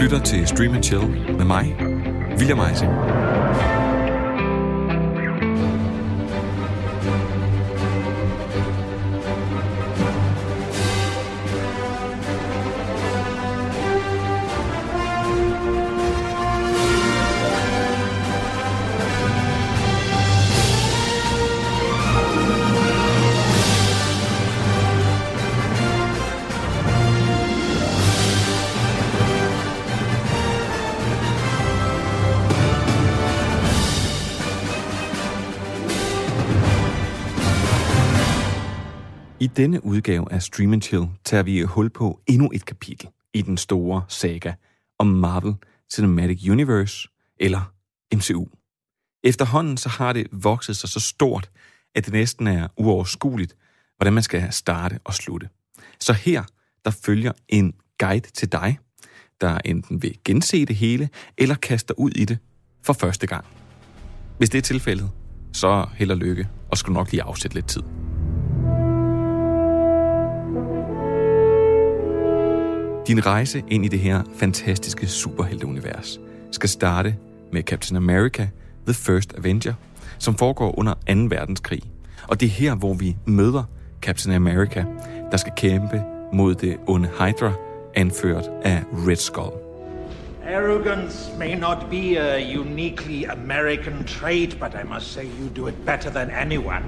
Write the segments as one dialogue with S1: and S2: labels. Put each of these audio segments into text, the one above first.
S1: lytter til Stream Chill med mig, William Eising. I denne udgave af Stream Chill tager vi hul på endnu et kapitel i den store saga om Marvel Cinematic Universe, eller MCU. Efterhånden så har det vokset sig så stort, at det næsten er uoverskueligt, hvordan man skal starte og slutte. Så her, der følger en guide til dig, der enten vil gense det hele, eller kaster ud i det for første gang. Hvis det er tilfældet, så held og lykke, og skal nok lige afsætte lidt tid. Din rejse ind i det her fantastiske superhelteunivers skal starte med Captain America The First Avenger, som foregår under 2. verdenskrig. Og det er her, hvor vi møder Captain America, der skal kæmpe mod det onde Hydra, anført af Red Skull.
S2: Arrogance may not be a uniquely American trait, but I must say you do it better than anyone.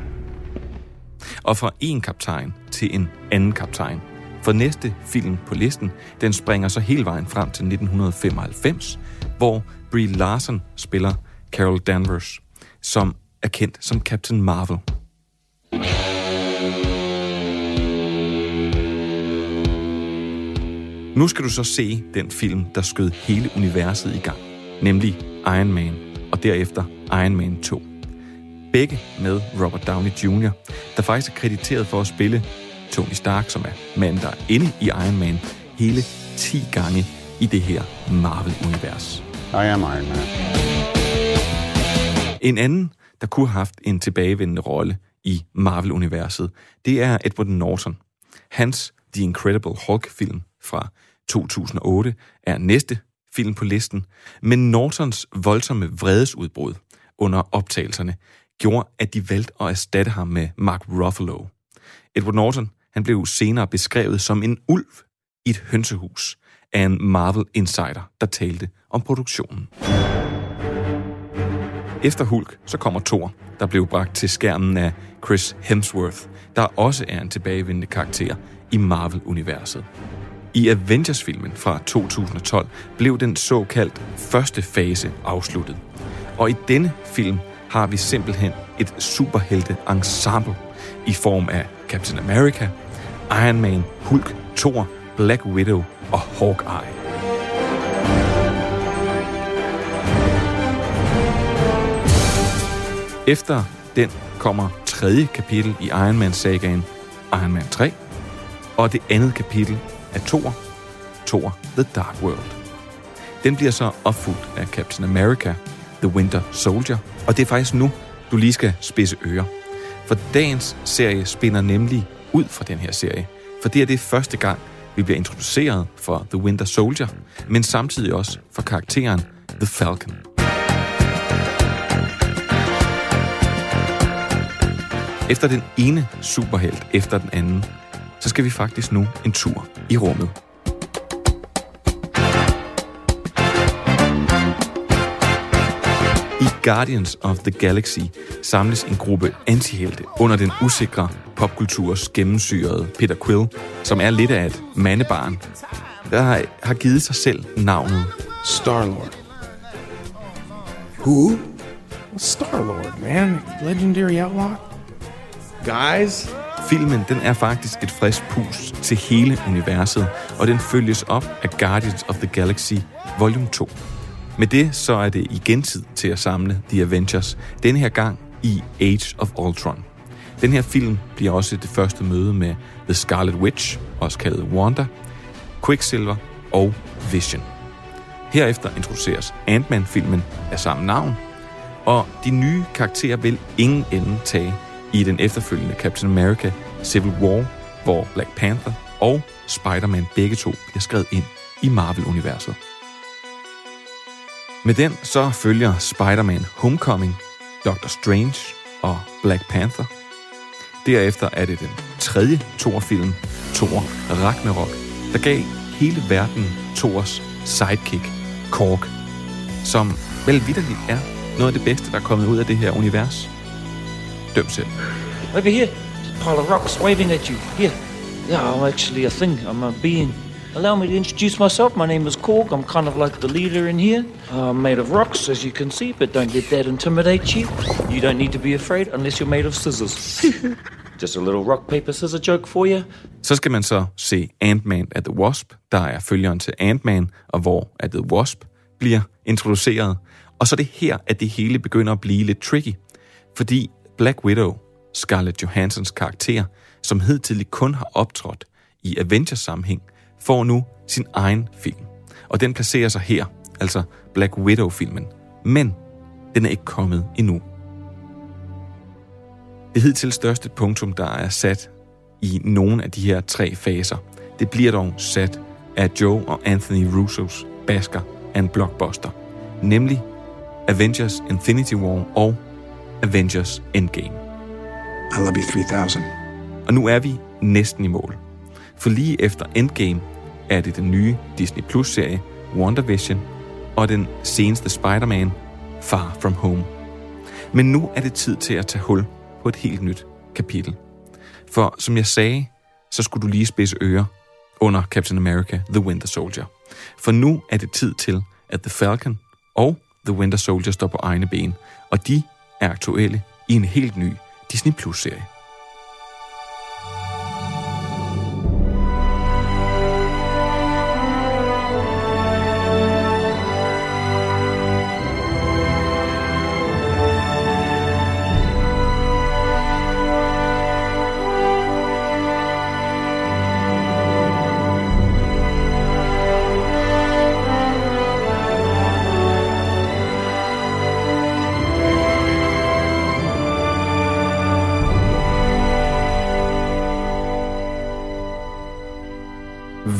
S1: Og fra en kaptajn til en anden kaptajn. For næste film på listen, den springer så hele vejen frem til 1995, hvor Brie Larson spiller Carol Danvers, som er kendt som Captain Marvel. Nu skal du så se den film, der skød hele universet i gang, nemlig Iron Man, og derefter Iron Man 2. Begge med Robert Downey Jr., der faktisk er krediteret for at spille Tony Stark, som er manden, der er inde i Iron Man, hele 10 gange i det her Marvel-univers.
S3: I am Iron Man.
S1: En anden, der kunne have haft en tilbagevendende rolle i Marvel-universet, det er Edward Norton. Hans The Incredible Hulk-film fra 2008 er næste film på listen, men Nortons voldsomme vredesudbrud under optagelserne gjorde, at de valgte at erstatte ham med Mark Ruffalo. Edward Norton han blev senere beskrevet som en ulv i et hønsehus af en Marvel Insider, der talte om produktionen. Efter Hulk, så kommer Thor, der blev bragt til skærmen af Chris Hemsworth, der også er en tilbagevendende karakter i Marvel-universet. I Avengers-filmen fra 2012 blev den såkaldt første fase afsluttet. Og i denne film har vi simpelthen et superhelte ensemble i form af Captain America, Iron Man, Hulk, Thor, Black Widow og Hawkeye. Efter den kommer tredje kapitel i Iron Man-sagaen, Iron Man 3, og det andet kapitel af Thor, Thor The Dark World. Den bliver så opfuldt af Captain America, The Winter Soldier, og det er faktisk nu, du lige skal spidse ører. For dagens serie spænder nemlig ud fra den her serie. For det er det første gang, vi bliver introduceret for The Winter Soldier, men samtidig også for karakteren The Falcon. Efter den ene superhelt efter den anden, så skal vi faktisk nu en tur i rummet. I Guardians of the Galaxy samles en gruppe antihelte under den usikre popkulturs gennemsyrede Peter Quill, som er lidt af et mandebarn, der har, har givet sig selv navnet
S4: Star-Lord.
S3: Who?
S4: Star-Lord, man. Legendary outlaw. Guys,
S1: Filmen den er faktisk et frisk pus til hele universet, og den følges op af Guardians of the Galaxy Volume 2. Med det så er det igen tid til at samle The Avengers, denne her gang i Age of Ultron. Den her film bliver også det første møde med The Scarlet Witch, også kaldet Wanda, Quicksilver og Vision. Herefter introduceres Ant-Man-filmen af samme navn, og de nye karakterer vil ingen ende tage i den efterfølgende Captain America Civil War, hvor Black Panther og Spider-Man begge to bliver skrevet ind i Marvel-universet. Med den så følger Spider-Man Homecoming, Doctor Strange og Black Panther. Derefter er det den tredje Thor-film, Thor Ragnarok, der gav hele verden Thors sidekick, Korg, som vel vidderligt er noget af det bedste, der er kommet ud af det her univers. Døm selv.
S3: Over here, pile of rocks waving at you. Here. Yeah, I'm actually a thing. I'm a being. Allow me to introduce myself. My name is Korg. I'm kind of like the leader in here. I'm made of rocks, as you can see, but don't let that intimidate you. You don't need to be afraid unless you're made of scissors. Just a little rock, paper, scissor joke for you.
S1: Så skal man så se Ant-Man at the Wasp, der er følgeren til Ant-Man, og hvor at the Wasp bliver introduceret. Og så er det her, at det hele begynder at blive lidt tricky. Fordi Black Widow, Scarlett Johansons karakter, som hidtil kun har optrådt i Avengers-sammenhæng, får nu sin egen film. Og den placerer sig her, altså Black Widow-filmen. Men den er ikke kommet endnu. Det hidtil største punktum, der er sat i nogle af de her tre faser, det bliver dog sat af Joe og Anthony Russos basker af en blockbuster, nemlig Avengers Infinity War og Avengers Endgame.
S5: I love you 3000.
S1: Og nu er vi næsten i mål. For lige efter Endgame er det den nye Disney Plus-serie WandaVision og den seneste Spider-Man Far From Home. Men nu er det tid til at tage hul på et helt nyt kapitel. For som jeg sagde, så skulle du lige spidse ører under Captain America The Winter Soldier. For nu er det tid til, at The Falcon og The Winter Soldier står på egne ben, og de er aktuelle i en helt ny Disney Plus-serie.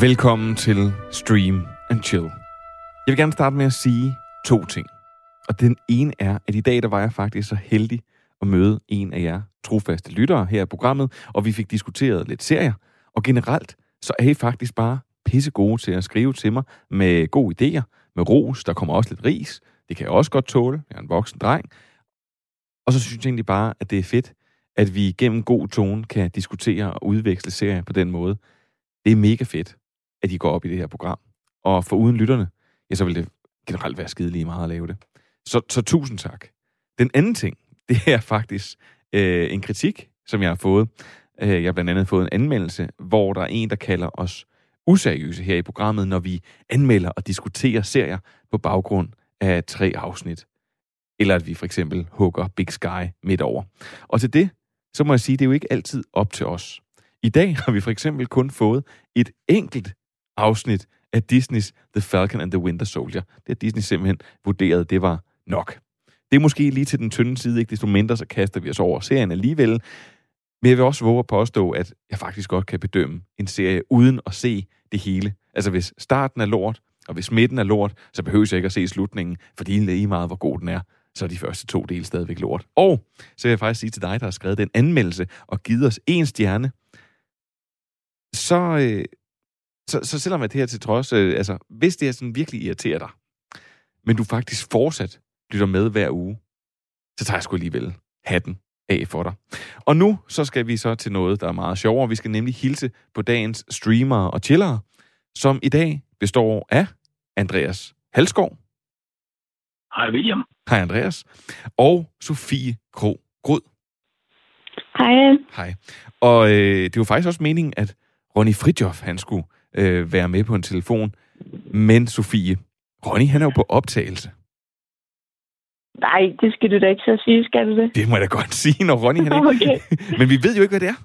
S1: Velkommen til Stream and Chill. Jeg vil gerne starte med at sige to ting. Og den ene er, at i dag der var jeg faktisk så heldig at møde en af jer trofaste lyttere her i programmet, og vi fik diskuteret lidt serier. Og generelt, så er I faktisk bare pisse gode til at skrive til mig med gode idéer, med ros, der kommer også lidt ris. Det kan jeg også godt tåle. Jeg er en voksen dreng. Og så synes jeg egentlig bare, at det er fedt, at vi gennem god tone kan diskutere og udveksle serier på den måde. Det er mega fedt at I går op i det her program. Og for uden lytterne, ja, så vil det generelt være skide lige meget at lave det. Så, så tusind tak. Den anden ting, det er faktisk øh, en kritik, som jeg har fået. Øh, jeg har blandt andet fået en anmeldelse, hvor der er en, der kalder os useriøse her i programmet, når vi anmelder og diskuterer serier på baggrund af tre afsnit. Eller at vi for eksempel hugger Big Sky midt over. Og til det, så må jeg sige, det er jo ikke altid op til os. I dag har vi for eksempel kun fået et enkelt afsnit af Disneys The Falcon and the Winter Soldier. Det har Disney simpelthen vurderet, det var nok. Det er måske lige til den tynde side, ikke desto mindre, så kaster vi os over serien alligevel. Men jeg vil også våge at påstå, at jeg faktisk godt kan bedømme en serie uden at se det hele. Altså hvis starten er lort, og hvis midten er lort, så behøver jeg ikke at se slutningen, fordi lige meget, hvor god den er, så er de første to dele stadigvæk lort. Og så vil jeg faktisk sige til dig, der har skrevet den anmeldelse og givet os en stjerne, så, øh, så, så selvom at det her til trods, øh, altså, hvis det er sådan virkelig irriterer dig, men du faktisk fortsat lytter med hver uge, så tager jeg sgu alligevel hatten af for dig. Og nu så skal vi så til noget, der er meget sjovere. Vi skal nemlig hilse på dagens streamere og chillere, som i dag består af Andreas Halskov.
S6: Hej William.
S1: Hej Andreas. Og Sofie Kro Grud.
S7: Hej.
S1: Hej. Og øh, det var faktisk også meningen, at Ronny Fridjof, han skulle øh, være med på en telefon. Men Sofie, Ronny, han er jo på optagelse.
S7: Nej, det skal du da ikke så sige, skal du det?
S1: Det må jeg da godt sige, når Ronny han ikke...
S7: Okay.
S1: Men vi ved jo ikke, hvad det er.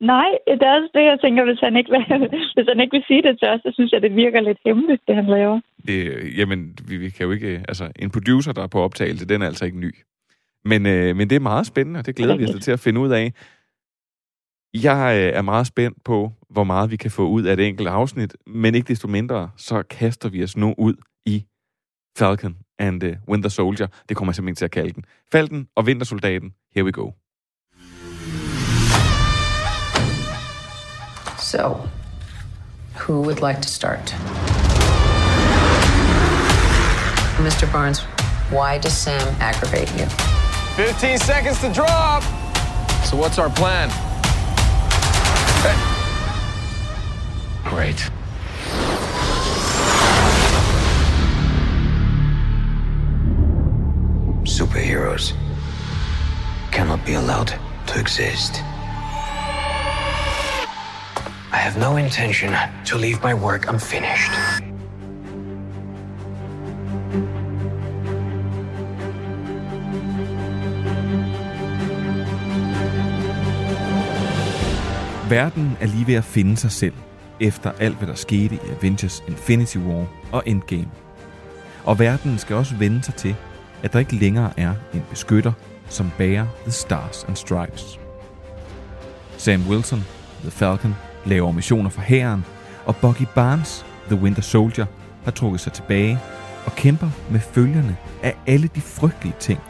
S7: Nej, det er også det, jeg tænker, hvis han ikke vil, hvis han ikke vil sige det til os, så synes jeg, det virker lidt hemmeligt, det han laver.
S1: Det, jamen, vi, vi kan jo ikke... Altså, en producer, der er på optagelse, den er altså ikke ny. Men, øh, men det er meget spændende, og det glæder vi os til at finde ud af. Jeg øh, er meget spændt på, hvor meget vi kan få ud af et enkelt afsnit, men ikke desto mindre, så kaster vi os nu ud i Falcon and the Winter Soldier. Det kommer jeg simpelthen til at kalde den. Falken og Vintersoldaten. Here we go.
S8: So, who would like to start? Mr. Barnes, why does Sam aggravate you?
S9: 15 seconds to drop. So what's our plan?
S5: Great. Superheroes cannot be allowed to exist. I have no intention to leave my work unfinished.
S1: Verden er lige ved at finde sig selv, efter alt hvad der skete i Avengers Infinity War og Endgame. Og verden skal også vende sig til, at der ikke længere er en beskytter, som bærer The Stars and Stripes. Sam Wilson, The Falcon, laver missioner for hæren, og Bucky Barnes, The Winter Soldier, har trukket sig tilbage og kæmper med følgerne af alle de frygtelige ting,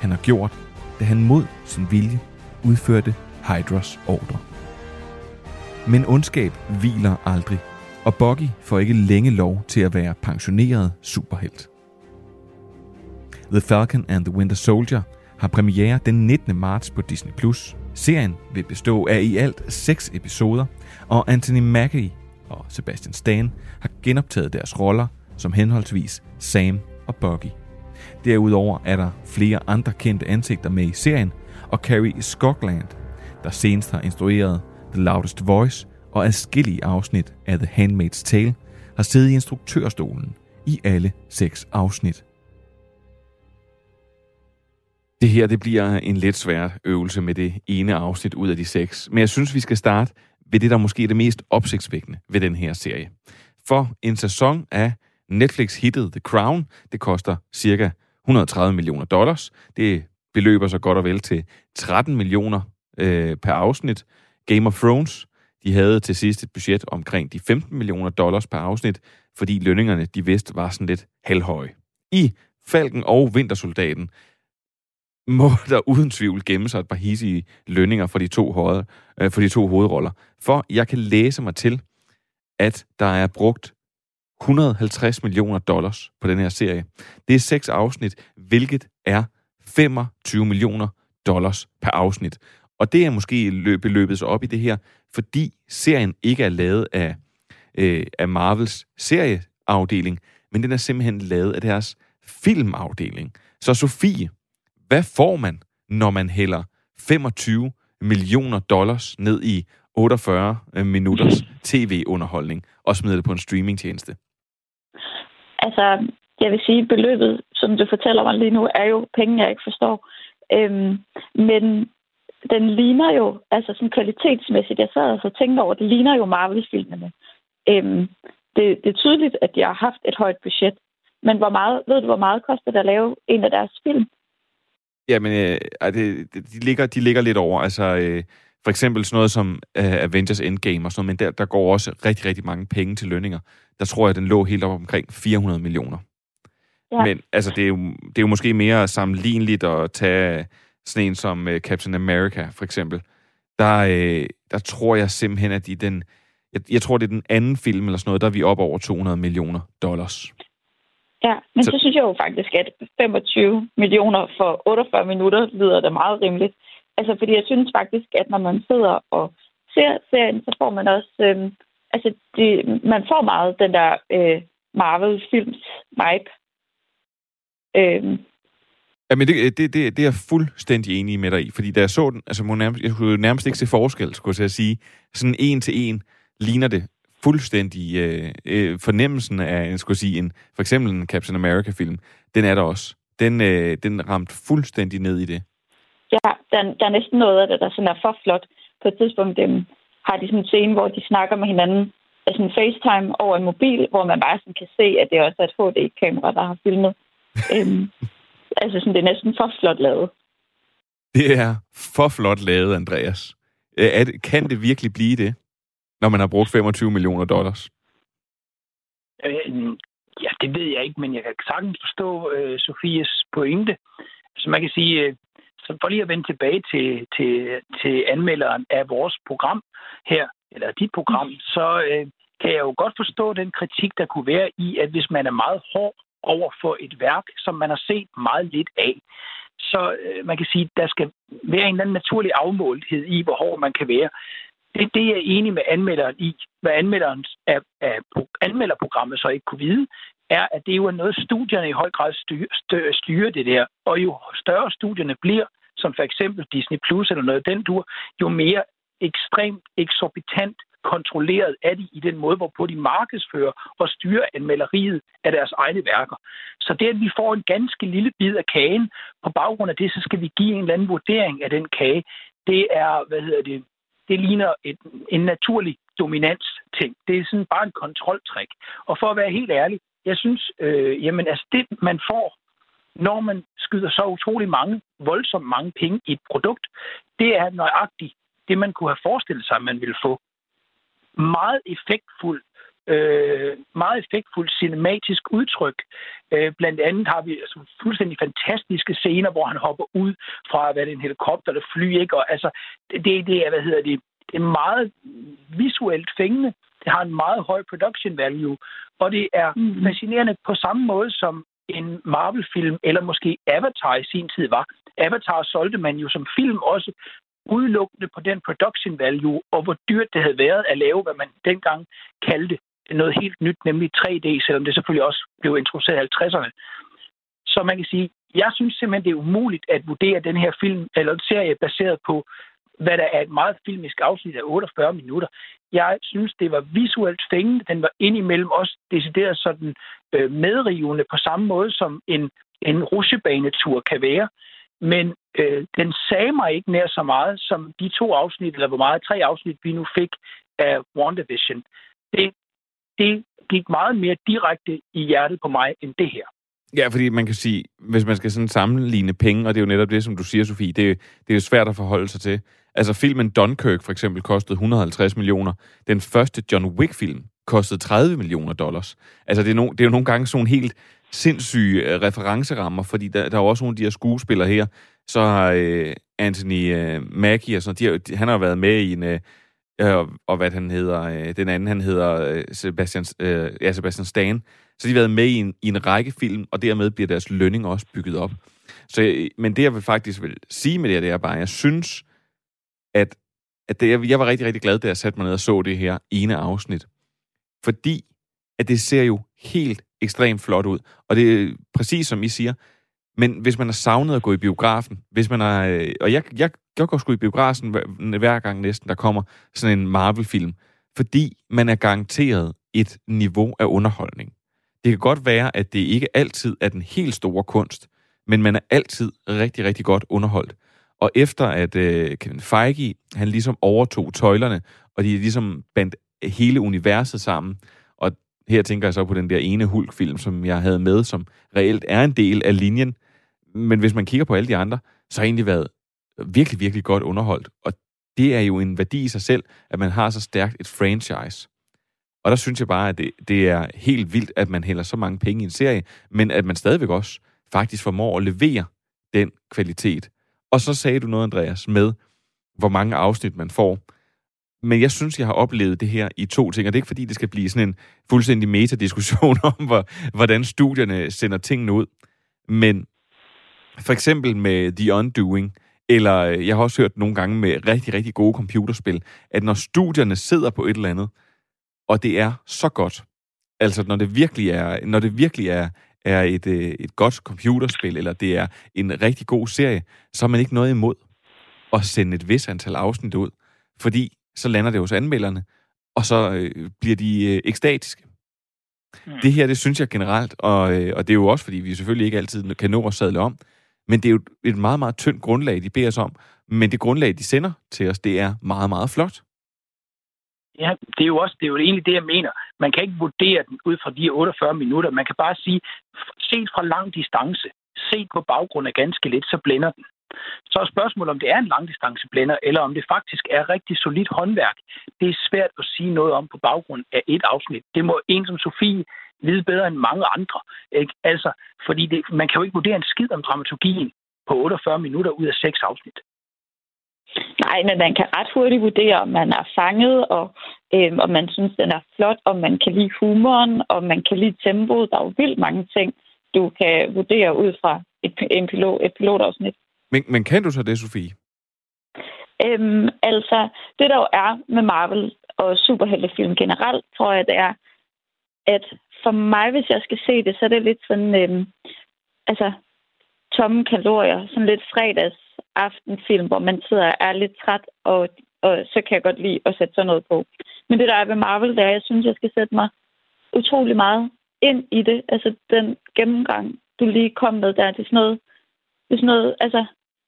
S1: han har gjort, da han mod sin vilje udførte Hydras ordre. Men ondskab hviler aldrig, og Bucky får ikke længe lov til at være pensioneret superhelt. The Falcon and the Winter Soldier har premiere den 19. marts på Disney+. Serien vil bestå af i alt seks episoder, og Anthony Mackie og Sebastian Stan har genoptaget deres roller som henholdsvis Sam og Bucky. Derudover er der flere andre kendte ansigter med i serien, og Carrie Skogland, der senest har instrueret The Loudest Voice og adskillige afsnit af The Handmaid's Tale, har siddet i instruktørstolen i alle seks afsnit. Det her det bliver en lidt svær øvelse med det ene afsnit ud af de seks, men jeg synes, vi skal starte ved det, der måske er det mest opsigtsvækkende ved den her serie. For en sæson af Netflix-hittet The Crown, det koster cirka 130 millioner dollars. Det beløber sig godt og vel til 13 millioner øh, per afsnit. Game of Thrones, de havde til sidst et budget omkring de 15 millioner dollars per afsnit, fordi lønningerne, de vidste, var sådan lidt halvhøje. I Falken og Vintersoldaten må der uden tvivl gemme sig et par hissige lønninger for de to, hoved, øh, for de to hovedroller. For jeg kan læse mig til, at der er brugt 150 millioner dollars på den her serie. Det er seks afsnit, hvilket er 25 millioner dollars per afsnit. Og det er måske løbet sig op i det her, fordi serien ikke er lavet af, øh, af Marvels serieafdeling, men den er simpelthen lavet af deres filmafdeling. Så Sofie, hvad får man, når man hælder 25 millioner dollars ned i 48 øh, minutters tv-underholdning og smider det på en streamingtjeneste?
S7: Altså, jeg vil sige, beløbet, som du fortæller mig lige nu, er jo penge, jeg ikke forstår. Øhm, men den ligner jo, altså sådan kvalitetsmæssigt, jeg sad og så tænkte over, det ligner jo Marvel-filmene. Øhm, det, det er tydeligt, at de har haft et højt budget. Men hvor meget, ved du, hvor meget koster det at lave en af deres film?
S1: Jamen, øh, det, de, ligger, de ligger lidt over. Altså, øh, for eksempel sådan noget som øh, Avengers Endgame og sådan noget, men der, der går også rigtig, rigtig mange penge til lønninger. Der tror jeg, den lå helt op omkring 400 millioner. Ja. Men altså, det er, jo, det er jo måske mere sammenligneligt at tage sådan en som øh, Captain America, for eksempel. Der, øh, der tror jeg simpelthen, at i den... Jeg, jeg tror, det er den anden film eller sådan noget, der er vi op over 200 millioner dollars.
S7: Ja, men så, så synes jeg jo faktisk, at 25 millioner for 48 minutter lyder da meget rimeligt. Altså, fordi jeg synes faktisk, at når man sidder og ser serien, så får man også... Øh, altså, det, man får meget den der øh, Marvel-films vibe.
S1: Øh, Jamen, det, det, det, det er jeg fuldstændig enig med dig i, fordi da jeg så den, altså, jeg, nærmest, jeg kunne nærmest ikke se forskel, skulle jeg sige. Sådan en til en ligner det fuldstændig øh, øh, fornemmelsen af, jeg skulle sige, en, for eksempel en Captain America-film, den er der også. Den, øh, den ramt fuldstændig ned i det.
S7: Ja, der, der er næsten noget af det, der sådan er for flot. På et tidspunkt dem, har de sådan en scene, hvor de snakker med hinanden, altså en FaceTime over en mobil, hvor man bare sådan kan se, at det også er et HD-kamera, der har filmet. øhm, altså sådan, det er næsten for flot lavet.
S1: Det er for flot lavet, Andreas. Er det, kan det virkelig blive det? når man har brugt 25 millioner dollars?
S6: Øh, Ja, det ved jeg ikke, men jeg kan sagtens forstå øh, Sofies pointe. Så man kan sige, øh, så for lige at vende tilbage til, til, til anmelderen af vores program her, eller dit program, så øh, kan jeg jo godt forstå den kritik, der kunne være i, at hvis man er meget hård over for et værk, som man har set meget lidt af, så øh, man kan sige, at der skal være en eller anden naturlig afmålthed i, hvor hård man kan være. Det, det er jeg enig med anmelderen i. Hvad anmelderen af, af anmelderprogrammet så ikke kunne vide, er, at det jo er noget, studierne i høj grad styrer, styrer det der. Og jo større studierne bliver, som for eksempel Disney Plus eller noget den dur, jo mere ekstremt eksorbitant kontrolleret af de i den måde, hvorpå de markedsfører og styrer anmelderiet af deres egne værker. Så det, at vi får en ganske lille bid af kagen, på baggrund af det, så skal vi give en eller anden vurdering af den kage. Det er, hvad hedder det, det ligner et, en naturlig dominans ting. Det er sådan bare en kontroltrik. Og for at være helt ærlig, jeg synes, øh, jamen altså det, man får, når man skyder så utrolig mange, voldsomt mange penge i et produkt, det er nøjagtigt det, man kunne have forestillet sig, man ville få. Meget effektfuld øh, meget effektfuldt cinematisk udtryk. Øh, blandt andet har vi altså, fuldstændig fantastiske scener, hvor han hopper ud fra hvad det er, en helikopter eller fly. Ikke? Og, altså, det, det er, hvad hedder det, det er meget visuelt fængende. Det har en meget høj production value, og det er mm. fascinerende på samme måde som en Marvel-film, eller måske Avatar i sin tid var. Avatar solgte man jo som film også udelukkende på den production value, og hvor dyrt det havde været at lave, hvad man dengang kaldte noget helt nyt, nemlig 3D, selvom det selvfølgelig også blev introduceret i 50'erne. Så man kan sige, jeg synes simpelthen, det er umuligt at vurdere den her film, eller serie baseret på hvad der er et meget filmisk afsnit af 48 minutter. Jeg synes, det var visuelt fængende. Den var indimellem også decideret sådan øh, medrivende på samme måde, som en, en rusjebanetur kan være. Men øh, den sagde mig ikke nær så meget, som de to afsnit, eller hvor meget, tre afsnit, vi nu fik af WandaVision. Det, det gik meget mere direkte i hjertet på mig, end det her.
S1: Ja, fordi man kan sige, hvis man skal sådan sammenligne penge, og det er jo netop det, som du siger, Sofie, det, det er jo svært at forholde sig til. Altså filmen Dunkirk for eksempel kostede 150 millioner. Den første John Wick-film kostede 30 millioner dollars. Altså det er, no, det er jo nogle gange sådan helt sindssyge øh, referencerammer, fordi der, der er jo også nogle af de her skuespillere her. Så har øh, Anthony øh, Mackie og sådan, de, han har været med i en... Øh, øh, og, og hvad han hedder, øh, den anden, han hedder øh, Sebastian, øh, ja, Sebastian Stan. Så de har været med i en, i en række film, og dermed bliver deres lønning også bygget op. Så, øh, men det, jeg vil faktisk vil sige med det, det er bare, jeg synes, at, at det, jeg var rigtig, rigtig glad, da jeg satte mig ned og så det her ene afsnit. Fordi, at det ser jo helt ekstremt flot ud. Og det er præcis som I siger, men hvis man har savnet at gå i biografen, hvis man har, øh, og jeg, jeg, jeg går sgu i biografen hver, hver gang næsten, der kommer sådan en Marvel-film, fordi man er garanteret et niveau af underholdning. Det kan godt være, at det ikke altid er den helt store kunst, men man er altid rigtig, rigtig godt underholdt. Og efter at øh, Kevin Feige, han ligesom overtog tøjlerne, og de ligesom bandt hele universet sammen, og her tænker jeg så på den der ene Hulk-film, som jeg havde med, som reelt er en del af linjen. Men hvis man kigger på alle de andre, så har egentlig været virkelig, virkelig godt underholdt. Og det er jo en værdi i sig selv, at man har så stærkt et franchise. Og der synes jeg bare, at det, det er helt vildt, at man hælder så mange penge i en serie, men at man stadigvæk også faktisk formår at levere den kvalitet, og så sagde du noget, Andreas, med hvor mange afsnit man får. Men jeg synes, jeg har oplevet det her i to ting, og det er ikke fordi, det skal blive sådan en fuldstændig metadiskussion om, hvor, hvordan studierne sender tingene ud. Men for eksempel med The Undoing, eller øh, jeg har også hørt nogle gange med rigtig, rigtig gode computerspil, at når studierne sidder på et eller andet, og det er så godt, altså når det virkelig er, når det virkelig er er et, øh, et godt computerspil, eller det er en rigtig god serie, så har man ikke noget imod at sende et vis antal afsnit ud, fordi så lander det hos anmelderne, og så øh, bliver de øh, ekstatiske. Mm. Det her, det synes jeg generelt, og, øh, og det er jo også, fordi vi selvfølgelig ikke altid kan nå at sadle om, men det er jo et meget, meget tyndt grundlag, de beder os om. Men det grundlag, de sender til os, det er meget, meget flot.
S6: Ja, det er jo også det er jo egentlig det, jeg mener. Man kan ikke vurdere den ud fra de 48 minutter. Man kan bare sige, set fra lang distance, set på baggrund af ganske lidt, så blænder den. Så er spørgsmålet, om det er en langdistanceblænder, eller om det faktisk er rigtig solidt håndværk. Det er svært at sige noget om på baggrund af et afsnit. Det må en som Sofie vide bedre end mange andre. Ikke? Altså, fordi det, man kan jo ikke vurdere en skid om dramaturgien på 48 minutter ud af seks afsnit.
S7: Nej, men man kan ret hurtigt vurdere, om man er fanget, og øh, om man synes, den er flot, om man kan lide humoren, og man kan lide tempoet. Der er jo vildt mange ting, du kan vurdere ud fra et, en pilot, et pilotafsnit.
S1: Men, men kan du så det, Sofie?
S7: Øhm, altså, det der jo er med Marvel og superheltefilm generelt, tror jeg, det er, at for mig, hvis jeg skal se det, så er det lidt sådan, øh, altså, tomme kalorier, sådan lidt fredags aftenfilm, hvor man sidder og er lidt træt, og, og så kan jeg godt lide at sætte sådan noget på. Men det, der er ved Marvel, det er, at jeg synes, jeg skal sætte mig utrolig meget ind i det. Altså, den gennemgang, du lige kom med der, det er sådan noget, det er sådan noget, altså,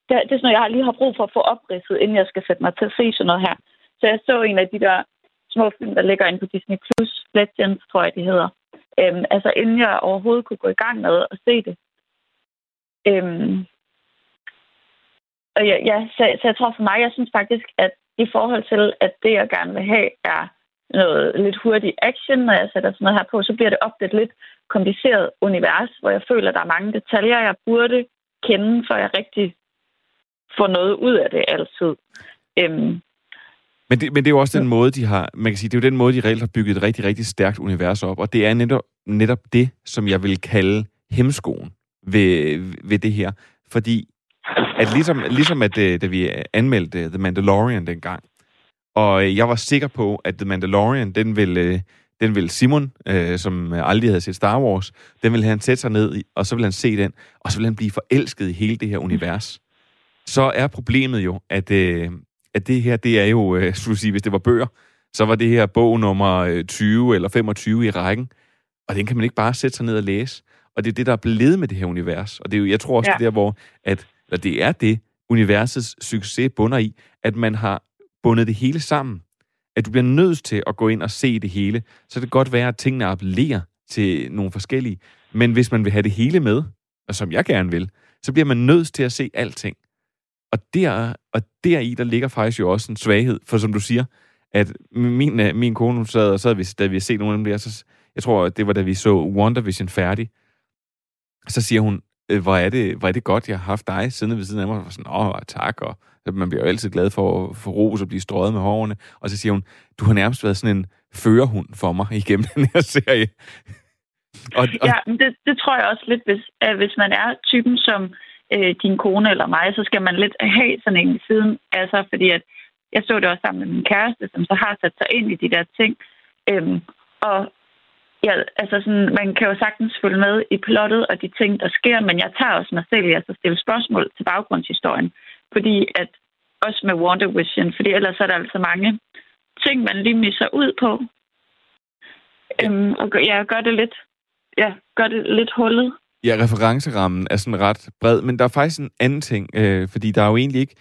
S7: det er, det er sådan noget, jeg lige har brug for at få opridset, inden jeg skal sætte mig til at se sådan noget her. Så jeg så en af de der små film, der ligger inde på Disney+, Plus, Legends, tror jeg, de hedder. Øhm, altså, inden jeg overhovedet kunne gå i gang med at se det. Øhm, og ja, ja så, så jeg tror for mig, jeg synes faktisk, at i forhold til, at det, jeg gerne vil have, er noget lidt hurtig action, når jeg sætter sådan noget her på, så bliver det ofte et lidt kompliceret univers, hvor jeg føler, at der er mange detaljer, jeg burde kende, for jeg rigtig får noget ud af det altid. Øhm,
S1: men det, men det er jo også den måde, de har, man kan sige, det er jo den måde, de reelt har bygget et rigtig, rigtig stærkt univers op, og det er netop, netop det, som jeg vil kalde hemskoen ved, ved det her. Fordi at ligesom, ligesom at øh, da vi anmeldte The Mandalorian dengang, og jeg var sikker på, at The Mandalorian, den ville, øh, den vil Simon, øh, som aldrig havde set Star Wars, den vil han sætte sig ned i, og så vil han se den, og så vil han blive forelsket i hele det her univers. Så er problemet jo, at, øh, at det her, det er jo, øh, skulle sige, hvis det var bøger, så var det her bog nummer 20 eller 25 i rækken, og den kan man ikke bare sætte sig ned og læse. Og det er det, der er blevet med det her univers. Og det er jo, jeg tror også, ja. det er der, hvor at, at det er det, universets succes bunder i, at man har bundet det hele sammen. At du bliver nødt til at gå ind og se det hele. Så det kan godt være, at tingene appellerer til nogle forskellige. Men hvis man vil have det hele med, og som jeg gerne vil, så bliver man nødt til at se alting. Og, der, og deri, der ligger faktisk jo også en svaghed. For som du siger, at min, øh, min kone sad, og så vi, da vi har set nogle af dem der, så jeg tror, det var da vi så WandaVision færdig, så siger hun, øh, hvor er, det, hvor er det godt, jeg har haft dig siden ved siden af mig. Og sådan, åh, tak, og man bliver jo altid glad for at få ros og blive strøget med hårene. Og så siger hun, du har nærmest været sådan en førerhund for mig igennem den her serie.
S7: og, og... Ja, men det, det tror jeg også lidt, hvis, at hvis man er typen som øh, din kone eller mig, så skal man lidt have sådan en i siden. Altså, fordi at jeg så det også sammen med min kæreste, som så har sat sig ind i de der ting. Øhm, og ja, altså sådan, man kan jo sagtens følge med i plottet og de ting, der sker, men jeg tager også mig selv i at stille spørgsmål til baggrundshistorien. Fordi at, også med Wonder Vision, fordi ellers er der altså mange ting, man lige misser ud på. Øhm, og ja, gør det lidt, ja, gør det lidt hullet.
S1: Ja, referencerammen er sådan ret bred, men der er faktisk en anden ting, øh, fordi der er jo egentlig ikke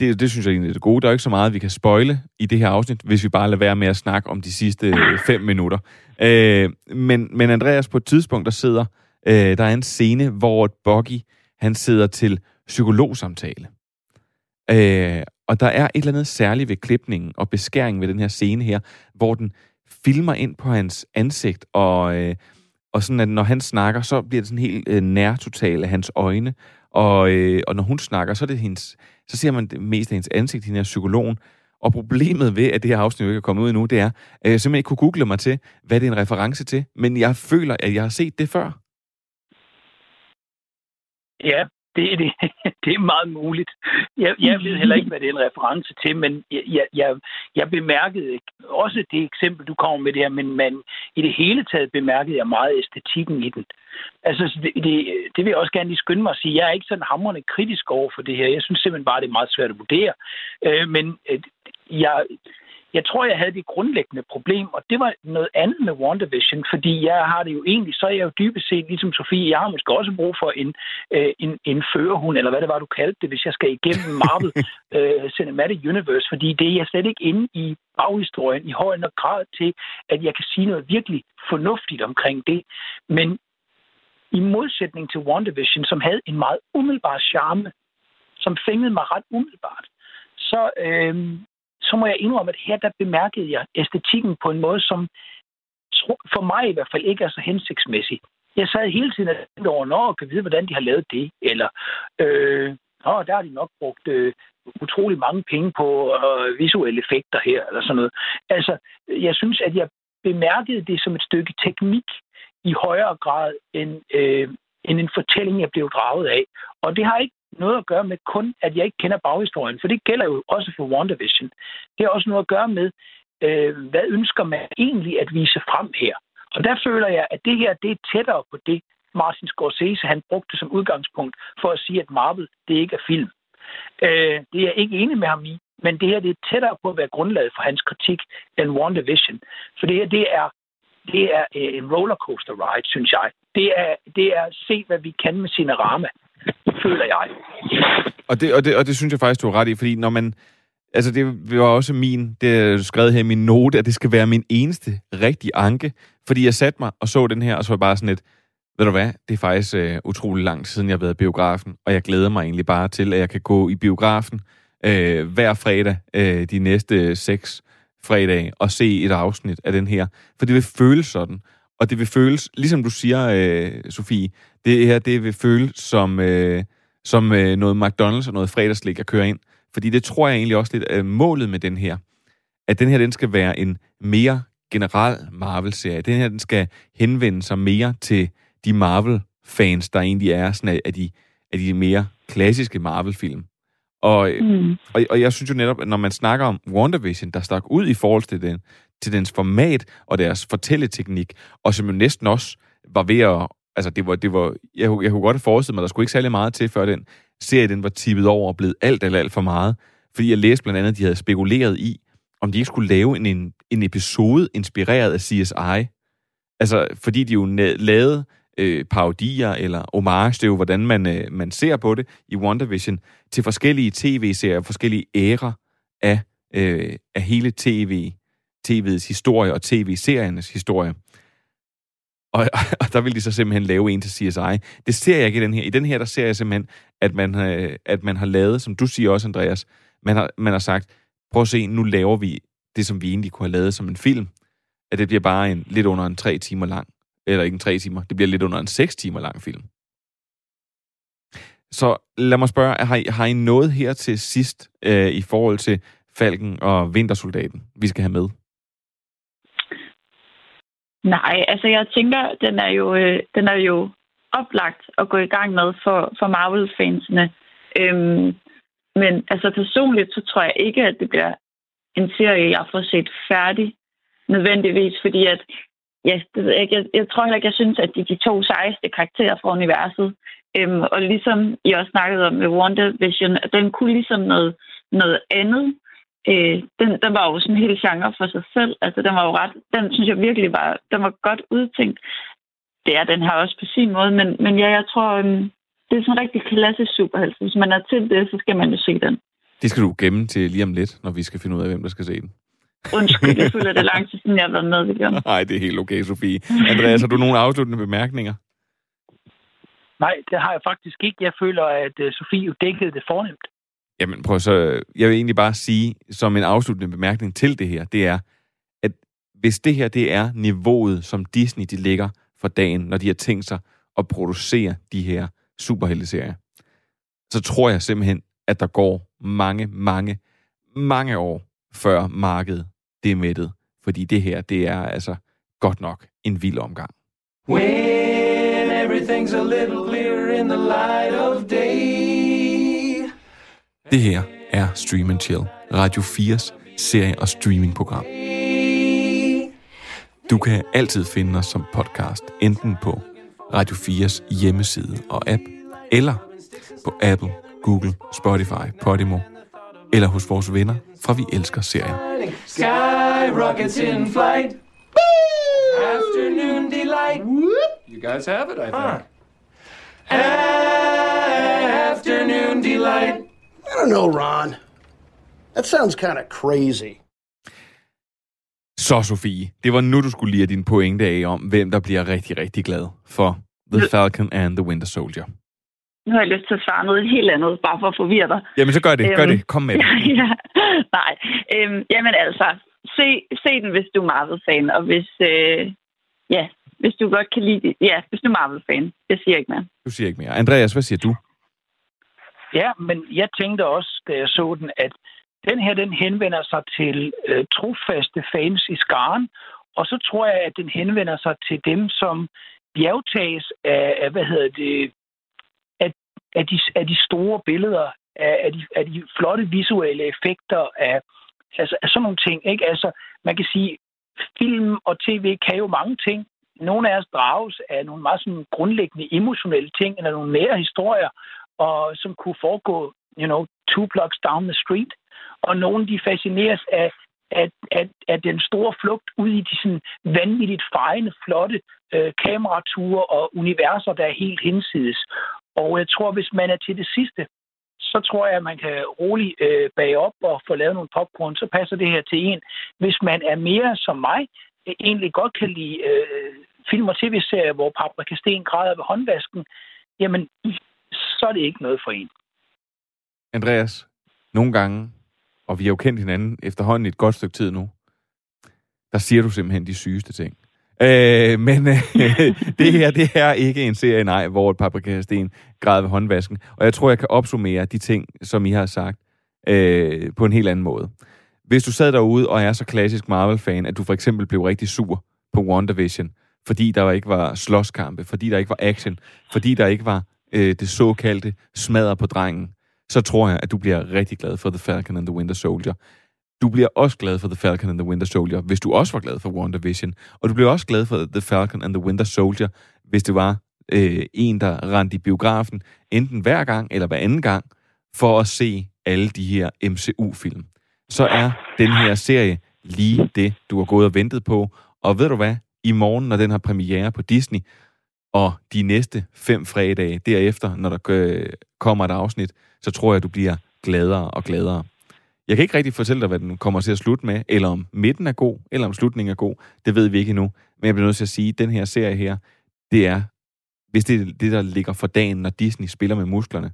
S1: det, det synes jeg egentlig er det gode. Der er ikke så meget, vi kan spoile i det her afsnit, hvis vi bare lader være med at snakke om de sidste øh, fem minutter. Øh, men, men Andreas, på et tidspunkt, der sidder, øh, der er en scene, hvor Boggy, han sidder til psykologsamtale. Øh, og der er et eller andet særligt ved klipningen og beskæringen ved den her scene her, hvor den filmer ind på hans ansigt, og, øh, og sådan, at når han snakker, så bliver det sådan helt øh, nærtotal af hans øjne, og, øh, og når hun snakker, så er det hendes, så ser man det mest af hendes ansigt, hende er psykologen. Og problemet ved, at det her afsnit ikke er kommet ud endnu, det er, at jeg simpelthen ikke kunne google mig til, hvad det er en reference til. Men jeg føler, at jeg har set det før.
S6: Ja, det, det, det er meget muligt. Jeg, jeg ved heller ikke, hvad det er en reference til, men jeg, jeg, jeg bemærkede også det eksempel, du kommer med det her, men man, i det hele taget bemærkede jeg meget æstetikken i den. Altså, det, det, det vil jeg også gerne lige skynde mig at sige. Jeg er ikke sådan hamrende kritisk over for det her. Jeg synes simpelthen bare, det er meget svært at vurdere. Øh, men øh, jeg, jeg tror, jeg havde det grundlæggende problem, og det var noget andet med WandaVision, fordi jeg har det jo egentlig, så er jeg jo dybest set, ligesom Sofie, jeg har måske også brug for en, øh, en, en førerhund, eller hvad det var, du kaldte det, hvis jeg skal igennem Marvel øh, Cinematic Universe, fordi det er jeg slet ikke inde i baghistorien i høj nok grad til, at jeg kan sige noget virkelig fornuftigt omkring det. Men i modsætning til WandaVision, som havde en meget umiddelbar charme, som fængede mig ret umiddelbart, så, øh, så må jeg indrømme, at her der bemærkede jeg æstetikken på en måde, som for mig i hvert fald ikke er så hensigtsmæssig. Jeg sad hele tiden og tænkte over, når kan vide, hvordan de har lavet det, eller øh, Nå, der har de nok brugt øh, utrolig mange penge på øh, visuelle effekter her, eller sådan noget. Altså, jeg synes, at jeg bemærkede det som et stykke teknik i højere grad end, øh, end en fortælling, jeg blev draget af. Og det har ikke noget at gøre med kun, at jeg ikke kender baghistorien, for det gælder jo også for WandaVision. Det har også noget at gøre med, øh, hvad ønsker man egentlig at vise frem her. Og der føler jeg, at det her det er tættere på det, Martin Scorsese han brugte som udgangspunkt for at sige, at Marvel det ikke er film. Øh, det er jeg ikke enig med ham i, men det her det er tættere på at være grundlaget for hans kritik end WandaVision. For det her det er, det er øh, en rollercoaster ride, synes jeg. Det er, det er at se, hvad vi kan med Cinerama, føler jeg.
S1: Og det, og, det, og det synes jeg faktisk, du har ret i, fordi når man... Altså, det var også min, det er skrevet her i min note, at det skal være min eneste rigtige anke, fordi jeg satte mig og så den her, og så var bare sådan et, ved du hvad, det er faktisk øh, utrolig lang tid siden, jeg har været i biografen, og jeg glæder mig egentlig bare til, at jeg kan gå i biografen øh, hver fredag øh, de næste seks fredage og se et afsnit af den her. For det vil føles sådan. Og det vil føles, ligesom du siger, øh, Sofie, det her det vil føles som, øh, som øh, noget McDonald's og noget fredagslik at køre ind. Fordi det tror jeg egentlig også lidt er målet med den her. At den her, den skal være en mere generel Marvel-serie. Den her, den skal henvende sig mere til de Marvel-fans, der egentlig er sådan af, de, af de mere klassiske Marvel-film. Og, mm. og, og jeg synes jo netop, at når man snakker om WandaVision, der stak ud i forhold til, den, til dens format og deres fortælleteknik, og som jo næsten også var ved at... Altså, det var, det var, jeg, jeg kunne godt have forestillet mig, der skulle ikke særlig meget til, før den serie den var tippet over og blevet alt, alt, alt for meget. Fordi jeg læste blandt andet, at de havde spekuleret i, om de ikke skulle lave en, en, en episode inspireret af CSI. Altså, fordi de jo lavede øh, parodier eller homage, det er jo, hvordan man, øh, man ser på det i WandaVision, til forskellige tv-serier, forskellige ærer af, øh, af hele tv, tv'ets historie og tv-seriernes historie. Og, og der vil de så simpelthen lave en til CSI. Det ser jeg ikke i den her. I den her, der ser jeg simpelthen, at man, øh, at man har lavet, som du siger også, Andreas, man har, man har sagt, prøv at se, nu laver vi det, som vi egentlig kunne have lavet som en film. At det bliver bare en lidt under en tre timer lang eller ikke en tre timer, det bliver lidt under en seks timer lang film. Så lad mig spørge, har I, har I noget her til sidst øh, i forhold til Falken og Vintersoldaten, vi skal have med?
S7: Nej, altså jeg tænker, den er jo, øh, den er jo oplagt at gå i gang med for, for Marvel-fansene. Øhm, men altså personligt, så tror jeg ikke, at det bliver en serie, jeg får set færdig nødvendigvis, fordi at ja, det ved jeg. Jeg, jeg tror heller ikke, jeg synes, at de, de to sejeste karakterer fra universet, øhm, og ligesom I også snakkede om med WandaVision, at den kunne ligesom noget, noget andet. Øh, den, den var jo sådan en hel genre for sig selv. Altså, den var jo ret, den synes jeg virkelig var, den var godt udtænkt. Det er den her også på sin måde, men, men ja, jeg tror, øhm, det er sådan en rigtig klassisk superhelt. Hvis man er til det, så skal man jo se den.
S1: Det skal du gemme til lige om lidt, når vi skal finde ud af, hvem der skal se den.
S7: Undskyld, jeg føler, det er lang tid siden, jeg har været med igen.
S1: Nej, det er helt okay, Sofie. Andreas, har du nogle afsluttende bemærkninger?
S6: Nej, det har jeg faktisk ikke. Jeg føler, at uh, Sofie jo dækkede det fornemt.
S1: Jamen prøv så, jeg vil egentlig bare sige, som en afsluttende bemærkning til det her, det er, at hvis det her det er niveauet, som Disney de ligger for dagen, når de har tænkt sig at producere de her superhelteserier, så tror jeg simpelthen, at der går mange, mange, mange år, før markedet det er mættet. Fordi det her, det er altså godt nok en vild omgang. When everything's a little clearer in the light of day. Det her er Stream and Chill, Radio 4's serie- og streamingprogram. Du kan altid finde os som podcast, enten på Radio 4's hjemmeside og app, eller på Apple, Google, Spotify, Podimo, eller hos vores venner fra Vi Elsker Serien. Skyrockets in flight. Afternoon delight. You guys have it, I think. Afternoon delight.
S10: I don't know, Ron. That sounds kind of crazy.
S1: Så, Sofie, det var nu, du skulle lide din pointe af om, hvem der bliver rigtig, rigtig glad for The Falcon and the Winter Soldier.
S7: nu har jeg lyst til at svare noget helt andet, bare for at forvirre dig.
S1: Jamen, så gør det. Gør det. Kom med det.
S7: ja, nej. Øhm, jamen altså, se, se den, hvis du er Marvel-fan, og hvis, øh, ja, hvis du godt kan lide det. Ja, hvis du er Marvel-fan. Jeg siger ikke mere.
S1: Du siger ikke mere. Andreas, hvad siger du?
S6: Ja, men jeg tænkte også, da jeg så den, at den her, den henvender sig til øh, trofaste fans i skaren, og så tror jeg, at den henvender sig til dem, som bjergtages af, af hvad hedder det, af, af, de, af de store billeder, af, af, de, af de flotte visuelle effekter, af, altså, af sådan nogle ting. Ikke? Altså, man kan sige, film og tv kan jo mange ting. Nogle af os drages af nogle meget sådan grundlæggende emotionelle ting, eller nogle nære historier, og som kunne foregå, you know, two blocks down the street. Og nogen, de fascineres af, af, af, af den store flugt ud i de sådan vanvittigt fejende, flotte øh, kameraturer og universer, der er helt hinsides. Og jeg tror, hvis man er til det sidste, så tror jeg, at man kan roligt øh, bage op og få lavet nogle popcorn, så passer det her til en. Hvis man er mere som mig, øh, egentlig godt kan lide øh, film- og tv-serier, hvor Paprika Sten græder ved håndvasken, jamen, så er det ikke noget for en.
S1: Andreas, nogle gange, og vi har jo kendt hinanden efterhånden et godt stykke tid nu, der siger du simpelthen de sygeste ting. Øh, men øh, det her, det er ikke en serie, nej, hvor et paprikasten græder ved håndvasken. Og jeg tror, jeg kan opsummere de ting, som I har sagt, øh, på en helt anden måde. Hvis du sad derude og er så klassisk Marvel-fan, at du for eksempel blev rigtig sur på WandaVision, fordi der ikke var slåskampe, fordi der ikke var action, fordi der ikke var øh, det såkaldte smadder på drengen, så tror jeg, at du bliver rigtig glad for The Falcon and the Winter Soldier. Du bliver også glad for The Falcon and the Winter Soldier, hvis du også var glad for WandaVision. Og du bliver også glad for The Falcon and the Winter Soldier, hvis det var øh, en, der rendte i biografen, enten hver gang eller hver anden gang, for at se alle de her MCU-film. Så er den her serie lige det, du har gået og ventet på. Og ved du hvad? I morgen, når den har premiere på Disney, og de næste fem fredage derefter, når der øh, kommer et afsnit, så tror jeg, du bliver gladere og gladere. Jeg kan ikke rigtig fortælle dig, hvad den kommer til at slutte med, eller om midten er god, eller om slutningen er god. Det ved vi ikke endnu. Men jeg bliver nødt til at sige, at den her serie her, det er, hvis det er det, der ligger for dagen, når Disney spiller med musklerne,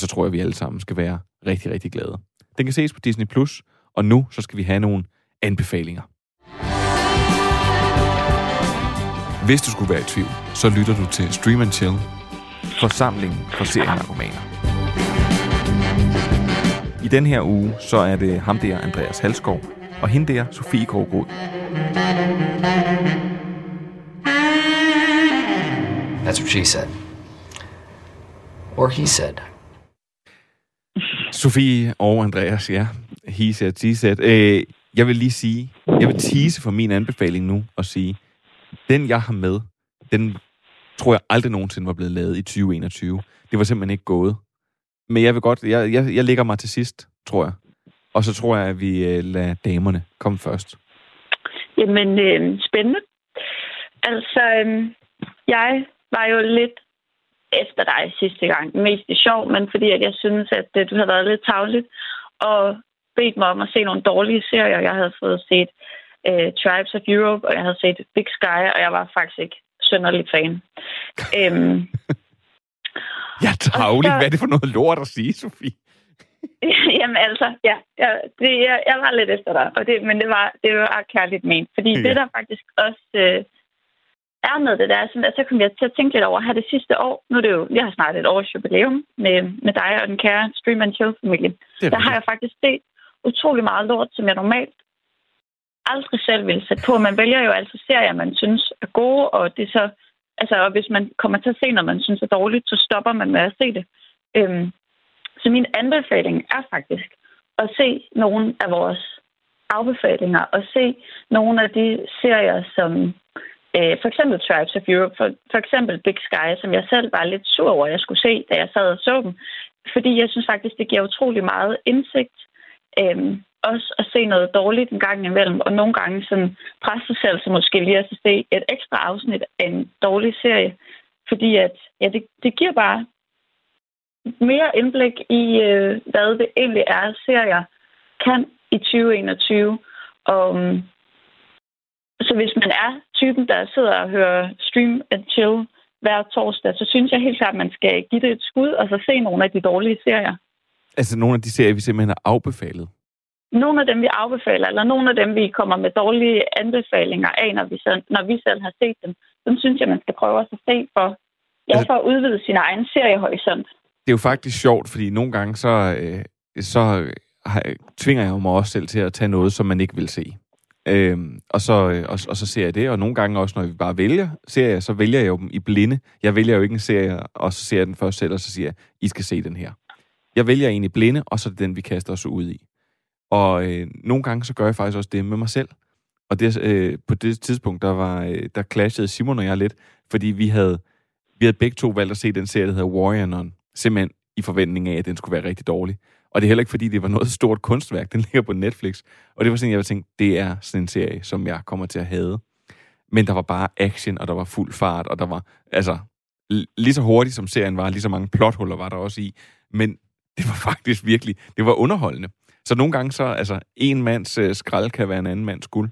S1: så tror jeg, vi alle sammen skal være rigtig, rigtig glade. Den kan ses på Disney+, Plus, og nu så skal vi have nogle anbefalinger. Hvis du skulle være i tvivl, så lytter du til Stream and Chill, forsamlingen for serienarkomaner. I den her uge, så er det ham der, Andreas Halskov, og hende der, Sofie Krogrod.
S5: That's what she said. Or he said.
S1: Sofie og Andreas, ja. He said, she said. Øh, jeg vil lige sige, jeg vil tease for min anbefaling nu og sige, den jeg har med, den tror jeg aldrig nogensinde var blevet lavet i 2021. Det var simpelthen ikke gået. Men jeg vil godt, jeg, jeg, jeg lægger mig til sidst, tror jeg. Og så tror jeg, at vi øh, lader damerne komme først.
S7: Jamen, øh, spændende. Altså, øh, jeg var jo lidt efter dig sidste gang. Mest i sjov, men fordi at jeg synes, at øh, du havde været lidt tavligt og bedt mig om at se nogle dårlige serier. Jeg havde fået set uh, Tribes of Europe, og jeg havde set Big Sky, og jeg var faktisk ikke sønderlig fan. øhm,
S1: Ja, tavligt. Hvad er det for noget lort at sige, Sofie?
S7: Jamen altså, ja, ja det, jeg, jeg var lidt efter dig, og det, men det var, det var kærligt ment. Fordi ja. det, der faktisk også øh, er med det, der er sådan, at så kom jeg til at tænke lidt over her det sidste år. Nu er det jo, jeg har snart et års jubilæum med, med dig og den kære Stream and Chill-familie. Der har jeg faktisk set utrolig meget lort, som jeg normalt aldrig selv ville sætte på. Man vælger jo altså serier, man synes er gode, og det er så altså, og hvis man kommer til at se noget, man synes er dårligt, så stopper man med at se det. Øhm, så min anbefaling er faktisk at se nogle af vores afbefalinger, og se nogle af de serier, som øh, for eksempel Tribes of Europe, for, for eksempel Big Sky, som jeg selv var lidt sur over, at jeg skulle se, da jeg sad og så dem. Fordi jeg synes faktisk, det giver utrolig meget indsigt. Øhm, også at se noget dårligt en gang imellem, og nogle gange sådan presse sig selv, så måske lige at se et ekstra afsnit af en dårlig serie. Fordi at, ja, det, det giver bare mere indblik i, øh, hvad det egentlig er, serier kan i 2021. Og, mm, så hvis man er typen, der sidder og hører stream and chill hver torsdag, så synes jeg helt klart, at man skal give det et skud, og så se nogle af de dårlige serier.
S1: Altså nogle af de serier, vi simpelthen har afbefalet?
S7: Nogle af dem, vi afbefaler, eller nogle af dem, vi kommer med dårlige anbefalinger af, når vi selv, når vi selv har set dem, så synes jeg, man skal prøve at se for, ja, altså, for at udvide sin egen seriehorisont.
S1: Det er jo faktisk sjovt, fordi nogle gange så, øh, så har, tvinger jeg mig også selv til at tage noget, som man ikke vil se. Øhm, og, så, og, og så ser jeg det, og nogle gange også, når vi bare vælger serier, så vælger jeg jo dem i blinde. Jeg vælger jo ikke en serie, og så ser jeg den først selv, og så siger jeg, I skal se den her. Jeg vælger en i blinde, og så er det den, vi kaster os ud i. Og øh, nogle gange, så gør jeg faktisk også det med mig selv. Og det, øh, på det tidspunkt, der, var, øh, der clashede Simon og jeg lidt, fordi vi havde, vi havde begge to valgt at se den serie, der hedder Warrior Nun, simpelthen i forventning af, at den skulle være rigtig dårlig. Og det er heller ikke, fordi det var noget stort kunstværk. Den ligger på Netflix. Og det var sådan, jeg tænkte, det er sådan en serie, som jeg kommer til at have. Men der var bare action, og der var fuld fart, og der var, altså, lige så hurtigt som serien var, lige så mange plothuller var der også i. Men det var faktisk virkelig, det var underholdende. Så nogle gange så, altså, en mands øh, skrald kan være en anden mands guld.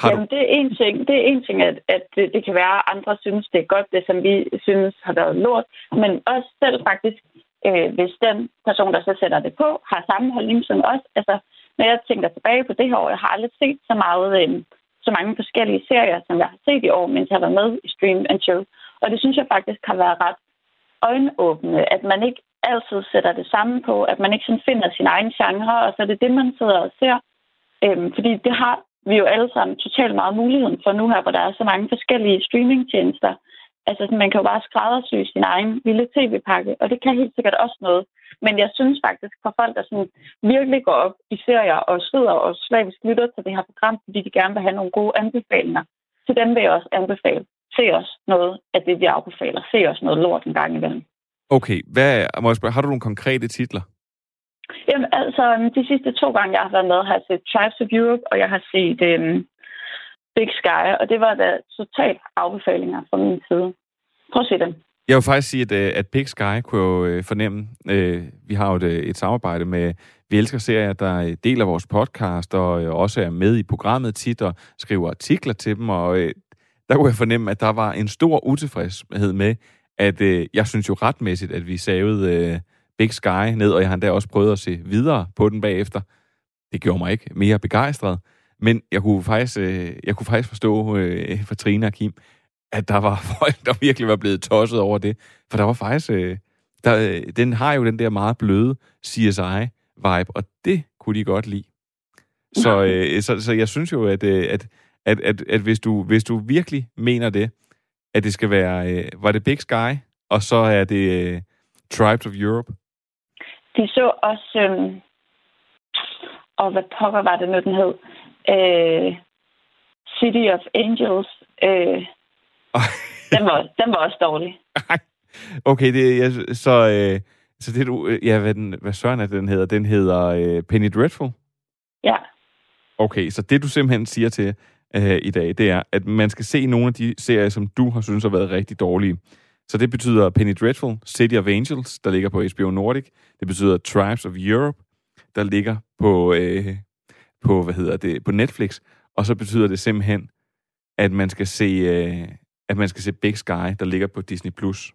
S7: Har Jamen, du... det er en ting, det er en ting at, at det, det kan være, at andre synes, det er godt, det som vi synes har været lort. Men også selv faktisk øh, hvis den person, der så sætter det på, har samme holdning som os. Altså, når jeg tænker tilbage på det her år, jeg har aldrig set så meget, øh, så mange forskellige serier, som jeg har set i år, mens jeg har været med i Stream and Chill. Og det synes jeg faktisk har været ret øjenåbende, at man ikke altid sætter det samme på, at man ikke sådan finder sin egen genre, og så er det det, man sidder og ser. Øhm, fordi det har vi jo alle sammen totalt meget muligheden for nu her, hvor der er så mange forskellige streamingtjenester. Altså, man kan jo bare skræddersy sin egen lille tv-pakke, og det kan helt sikkert også noget. Men jeg synes faktisk, for folk, der sådan virkelig går op i serier og sidder og slavisk lytter til det her program, fordi de gerne vil have nogle gode anbefalinger, til dem vil jeg også anbefale. Se os noget af det, vi anbefaler. Se os noget lort en gang imellem.
S1: Okay, hvad, må jeg spørge, har du nogle konkrete titler?
S7: Jamen, altså, de sidste to gange, jeg har været med, har jeg set Tribes of Europe, og jeg har set um, Big Sky, og det var da totalt afbefalinger fra min side. Prøv at se dem.
S1: Jeg vil faktisk sige, at, øh, at Big Sky kunne jo øh, fornemme, øh, vi har jo et, et samarbejde med Vi Elsker Serier, der deler vores podcast og også er med i programmet tit og skriver artikler til dem, og der kunne jeg fornemme, at der var en stor utilfredshed med, at jeg synes jo retmæssigt, at vi savede Big Sky ned, og jeg har endda også prøvet at se videre på den bagefter. Det gjorde mig ikke mere begejstret. Men jeg kunne faktisk, øh, jeg kunne faktisk forstå øh, for Trine og Kim, at der var folk, der virkelig var blevet tosset over det. For der var faktisk... Øh, der, øh, den har jo den der meget bløde CSI-vibe, og det kunne de godt lide. Så, øh, så, så jeg synes jo, at, øh, at, at, at, at hvis, du, hvis du virkelig mener det, at det skal være... Øh, var det Big Sky, og så er det øh, Tribes of Europe?
S7: De så også... Øh, og hvad pokker var det nu, den hed? øh, City of Angels. Øh, den, var, den var også dårlig.
S1: okay, det, jeg, så, øh, så det du... Øh, ja, hvad, den, hvad søren er den hedder? Den hedder øh, Penny Dreadful?
S7: Ja.
S1: Okay, så det du simpelthen siger til øh, i dag, det er, at man skal se nogle af de serier, som du har synes har været rigtig dårlige. Så det betyder Penny Dreadful, City of Angels, der ligger på HBO Nordic. Det betyder Tribes of Europe, der ligger på, øh, på, hvad hedder det, på Netflix, og så betyder det simpelthen, at man skal se, øh, at man skal se Big Sky, der ligger på Disney+. Plus.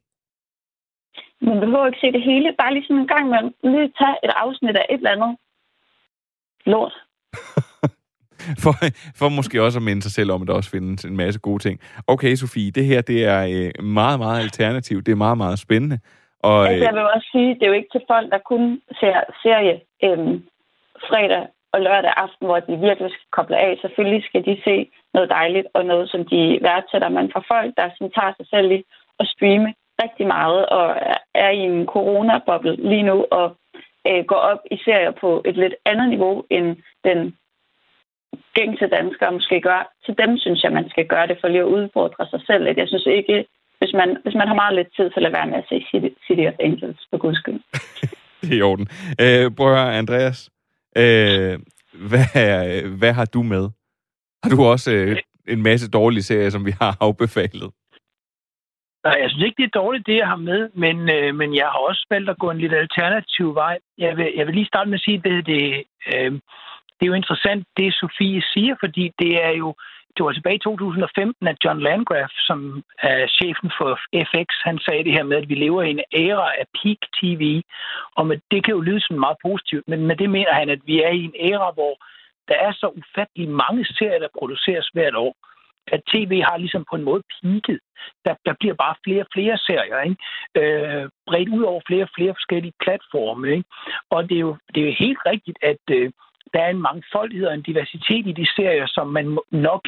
S7: Man behøver ikke se det hele. Bare lige sådan en gang med lige tage et afsnit af et eller andet lort.
S1: for, for måske også at minde sig selv om, at der også findes en masse gode ting. Okay, Sofie, det her det er øh, meget, meget alternativt. Det er meget, meget spændende.
S7: Og, altså, jeg vil også sige, det er jo ikke til folk, der kun ser serie øh, fredag og lørdag aften, hvor de virkelig skal koble af. Selvfølgelig skal de se noget dejligt og noget, som de værdsætter. Men for folk, der sådan tager sig selv i at streame rigtig meget og er i en corona-boble lige nu og øh, går op i serier på et lidt andet niveau, end den gængse danskere måske gør. Til dem synes jeg, man skal gøre det for lige at udfordre sig selv. Jeg synes ikke, hvis man, hvis man har meget lidt tid, så lad være med at se City, City of Angels, for guds skyld.
S1: det er i orden. Øh, prøv at høre, Andreas. Øh, hvad, hvad har du med? Har du også øh, en masse dårlige serier, som vi har afbefalet?
S6: Nej, jeg synes ikke, det er dårligt, det jeg har med, men, øh, men jeg har også valgt at gå en lidt alternativ vej. Jeg vil, jeg vil lige starte med at sige, at det, det, øh, det er jo interessant, det Sofie siger, fordi det er jo det var tilbage i 2015, at John Landgraf, som er chefen for FX, han sagde det her med, at vi lever i en æra af peak TV. Og med, det kan jo lyde som meget positivt, men med det mener han, at vi er i en æra, hvor der er så ufattelig mange serier, der produceres hvert år at tv har ligesom på en måde peaked. Der, der bliver bare flere og flere serier, ikke? Øh, bredt ud over flere og flere forskellige platforme. Ikke? Og det er, jo, det er jo helt rigtigt, at øh, der er en mangfoldighed og en diversitet i de serier, som man nok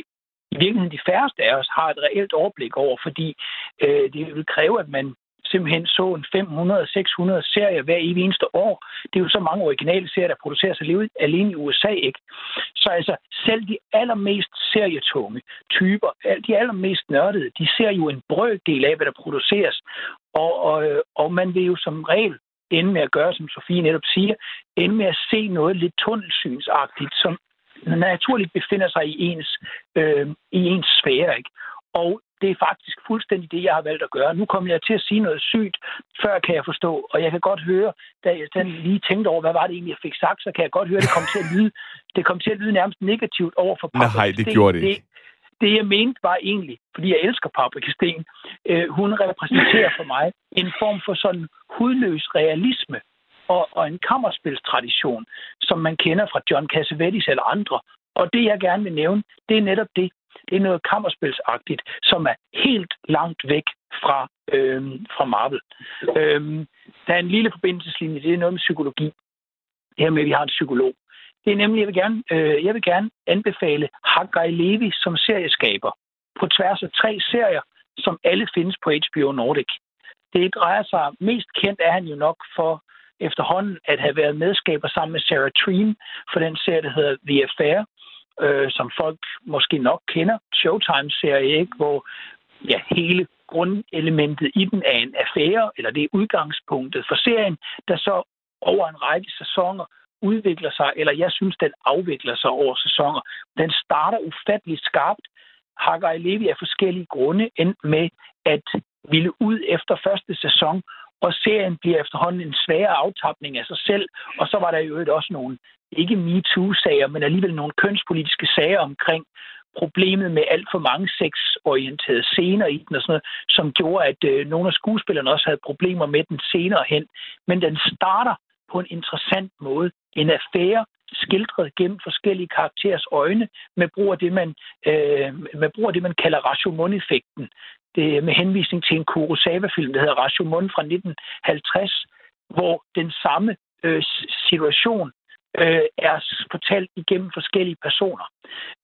S6: i virkeligheden de færreste af os har et reelt overblik over, fordi øh, det vil kræve, at man simpelthen så en 500-600 serier hver evig eneste år. Det er jo så mange originale serier, der produceres alene i USA, ikke? Så altså, selv de allermest serietunge typer, de allermest nørdede, de ser jo en brøkdel af, hvad der produceres. Og, og, øh, og man vil jo som regel ende med at gøre, som Sofie netop siger, ende med at se noget lidt tunnelsynsagtigt, som naturligt befinder sig i ens, øh, i ens sfære. Ikke? Og det er faktisk fuldstændig det, jeg har valgt at gøre. Nu kommer jeg til at sige noget sygt, før kan jeg forstå, og jeg kan godt høre, da jeg sådan lige tænkte over, hvad var det egentlig, jeg fik sagt, så kan jeg godt høre, at det kom til at lyde, det kom til at lyde nærmest negativt over for
S1: Nej, det gjorde det ikke.
S6: Det, det, jeg mente, var egentlig, fordi jeg elsker Paprika Sten, øh, hun repræsenterer for mig en form for sådan hudløs realisme og, og en kammerspilstradition, som man kender fra John Cassavetes eller andre. Og det, jeg gerne vil nævne, det er netop det. Det er noget kammerspilsagtigt, som er helt langt væk fra, øh, fra Marvel. Øh, der er en lille forbindelseslinje, det er noget med psykologi. Det her med, at vi har en psykolog. Det er nemlig, jeg vil gerne, øh, jeg vil gerne anbefale Haggai Levi som serieskaber på tværs af tre serier, som alle findes på HBO Nordic. Det drejer sig, mest kendt er han jo nok for efterhånden at have været medskaber sammen med Sarah Treen for den serie, der hedder The Affair, øh, som folk måske nok kender. Showtime-serie, ikke? hvor ja, hele grundelementet i den er en affære, eller det er udgangspunktet for serien, der så over en række sæsoner udvikler sig, eller jeg synes, den afvikler sig over sæsoner. Den starter ufatteligt skarpt. Hakker Levi af forskellige grunde end med at ville ud efter første sæson, og serien bliver efterhånden en sværere aftapning af sig selv. Og så var der jo også nogle, ikke MeToo-sager, men alligevel nogle kønspolitiske sager omkring problemet med alt for mange sexorienterede scener i den og sådan noget, som gjorde, at øh, nogle af skuespillerne også havde problemer med den senere hen. Men den starter på en interessant måde. En affære, skildret gennem forskellige karakterers øjne med brug af det, man, øh, med brug af det, man kalder Rashomon-effekten det er med henvisning til en Kurosawa-film, der hedder Rashomon fra 1950, hvor den samme øh, situation øh, er fortalt igennem forskellige personer.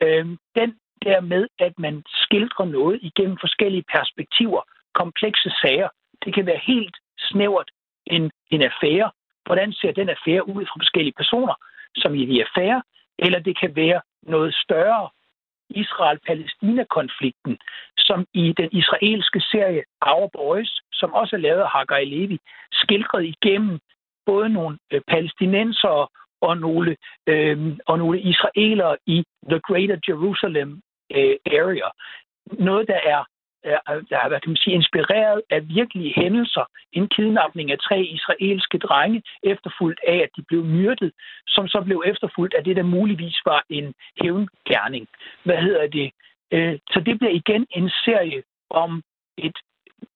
S6: Øh, den der med, at man skildrer noget igennem forskellige perspektiver, komplekse sager, det kan være helt snævert en, en affære. Hvordan ser den affære ud fra forskellige personer, som i de affære, eller det kan være noget større, Israel-Palæstina-konflikten, som i den israelske serie Our Boys, som også er lavet af Hagar Levi, skildret igennem både nogle øh, palæstinensere og nogle, øh, og nogle israelere i The Greater Jerusalem øh, area. Noget, der er er, hvad kan man sige, inspireret af virkelige hændelser. En kidnapning af tre israelske drenge, efterfulgt af, at de blev myrdet, som så blev efterfulgt af det, der muligvis var en hævngærning. Hvad hedder det? Øh, så det bliver igen en serie om et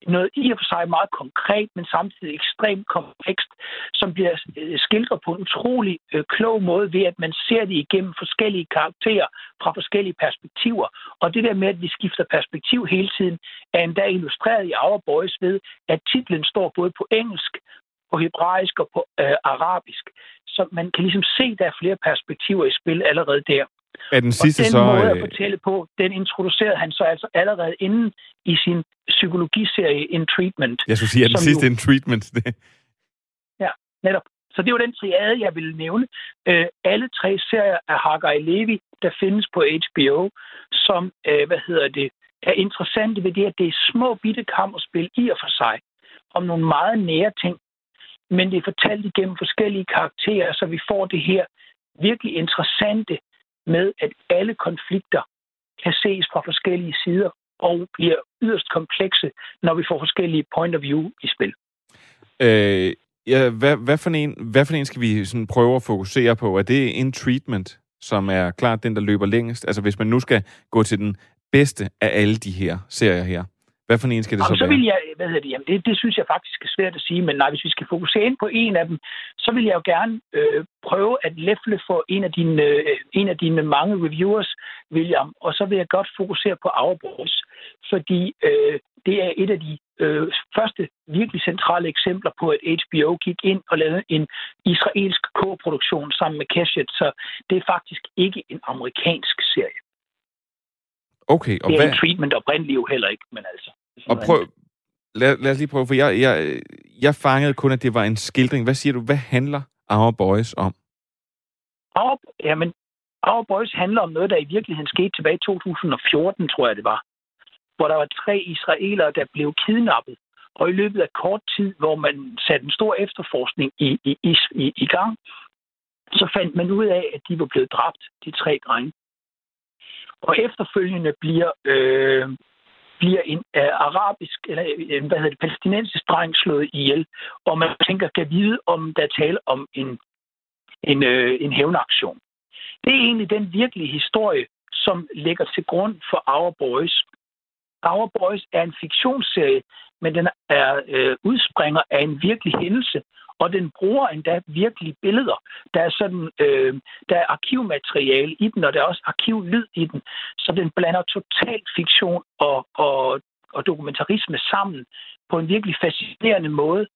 S6: noget i og for sig meget konkret, men samtidig ekstremt komplekst, som bliver øh, skildret på en utrolig øh, klog måde ved, at man ser det igennem forskellige karakterer fra forskellige perspektiver. Og det der med, at vi skifter perspektiv hele tiden, er endda illustreret i Our Boys ved, at titlen står både på engelsk, på hebraisk og på øh, arabisk. Så man kan ligesom se, at der er flere perspektiver i spil allerede der.
S1: Er den sidste
S6: og den
S1: så...
S6: måde at øh, fortælle på, den introducerede han så altså allerede inden i sin psykologiserie In Treatment.
S1: Jeg skulle sige, at den sidste jo... In Treatment. Det...
S6: Ja, netop. Så det var den triade, jeg ville nævne. Øh, alle tre serier af Hagai Levi, der findes på HBO, som, øh, hvad hedder det, er interessante ved det, at det er små bitte kammerspil i og for sig, om nogle meget nære ting, men det er fortalt igennem forskellige karakterer, så vi får det her virkelig interessante med, at alle konflikter kan ses fra forskellige sider og bliver yderst komplekse, når vi får forskellige point of view i spil.
S1: Øh, ja, hvad, hvad, for en, hvad for en skal vi sådan prøve at fokusere på? Er det en treatment, som er klart den, der løber længst? Altså hvis man nu skal gå til den bedste af alle de her serier her, hvad for en skal det
S6: Jamen,
S1: så
S6: så
S1: være?
S6: vil jeg, hvad hedder det, jamen det, det synes jeg faktisk er svært at sige, men nej, hvis vi skal fokusere ind på en af dem, så vil jeg jo gerne øh, prøve at læfle for en af, dine, øh, en af dine mange reviewers, William, og så vil jeg godt fokusere på Our Boys, fordi øh, det er et af de øh, første virkelig centrale eksempler på, at HBO gik ind og lavede en israelsk co-produktion sammen med Keshet, så det er faktisk ikke en amerikansk serie.
S1: Okay, og
S6: Det er
S1: hvad...
S6: en treatment oprindeligt jo heller ikke, men altså.
S1: Og prøv, lad, lad os lige prøve, for jeg, jeg, jeg fangede kun, at det var en skildring. Hvad siger du, hvad handler Our Boys om?
S6: Our, jamen, Our Boys handler om noget, der i virkeligheden skete tilbage i 2014, tror jeg det var. Hvor der var tre israelere, der blev kidnappet. Og i løbet af kort tid, hvor man satte en stor efterforskning i, i, i, i, i gang, så fandt man ud af, at de var blevet dræbt, de tre drenge. Og efterfølgende bliver, øh, bliver en øh, arabisk, eller øh, hvad hedder det, palæstinensisk dreng slået ihjel. Og man tænker, kan vide, om der er tale om en, en, øh, en hævnaktion. Det er egentlig den virkelige historie, som ligger til grund for Our Boys. Our Boys er en fiktionsserie, men den er øh, udspringer af en virkelig hændelse, og den bruger endda virkelig billeder. Der er sådan, øh, der er arkivmateriale i den, og der er også arkivlyd i den, så den blander total fiktion og, og, og dokumentarisme sammen på en virkelig fascinerende måde.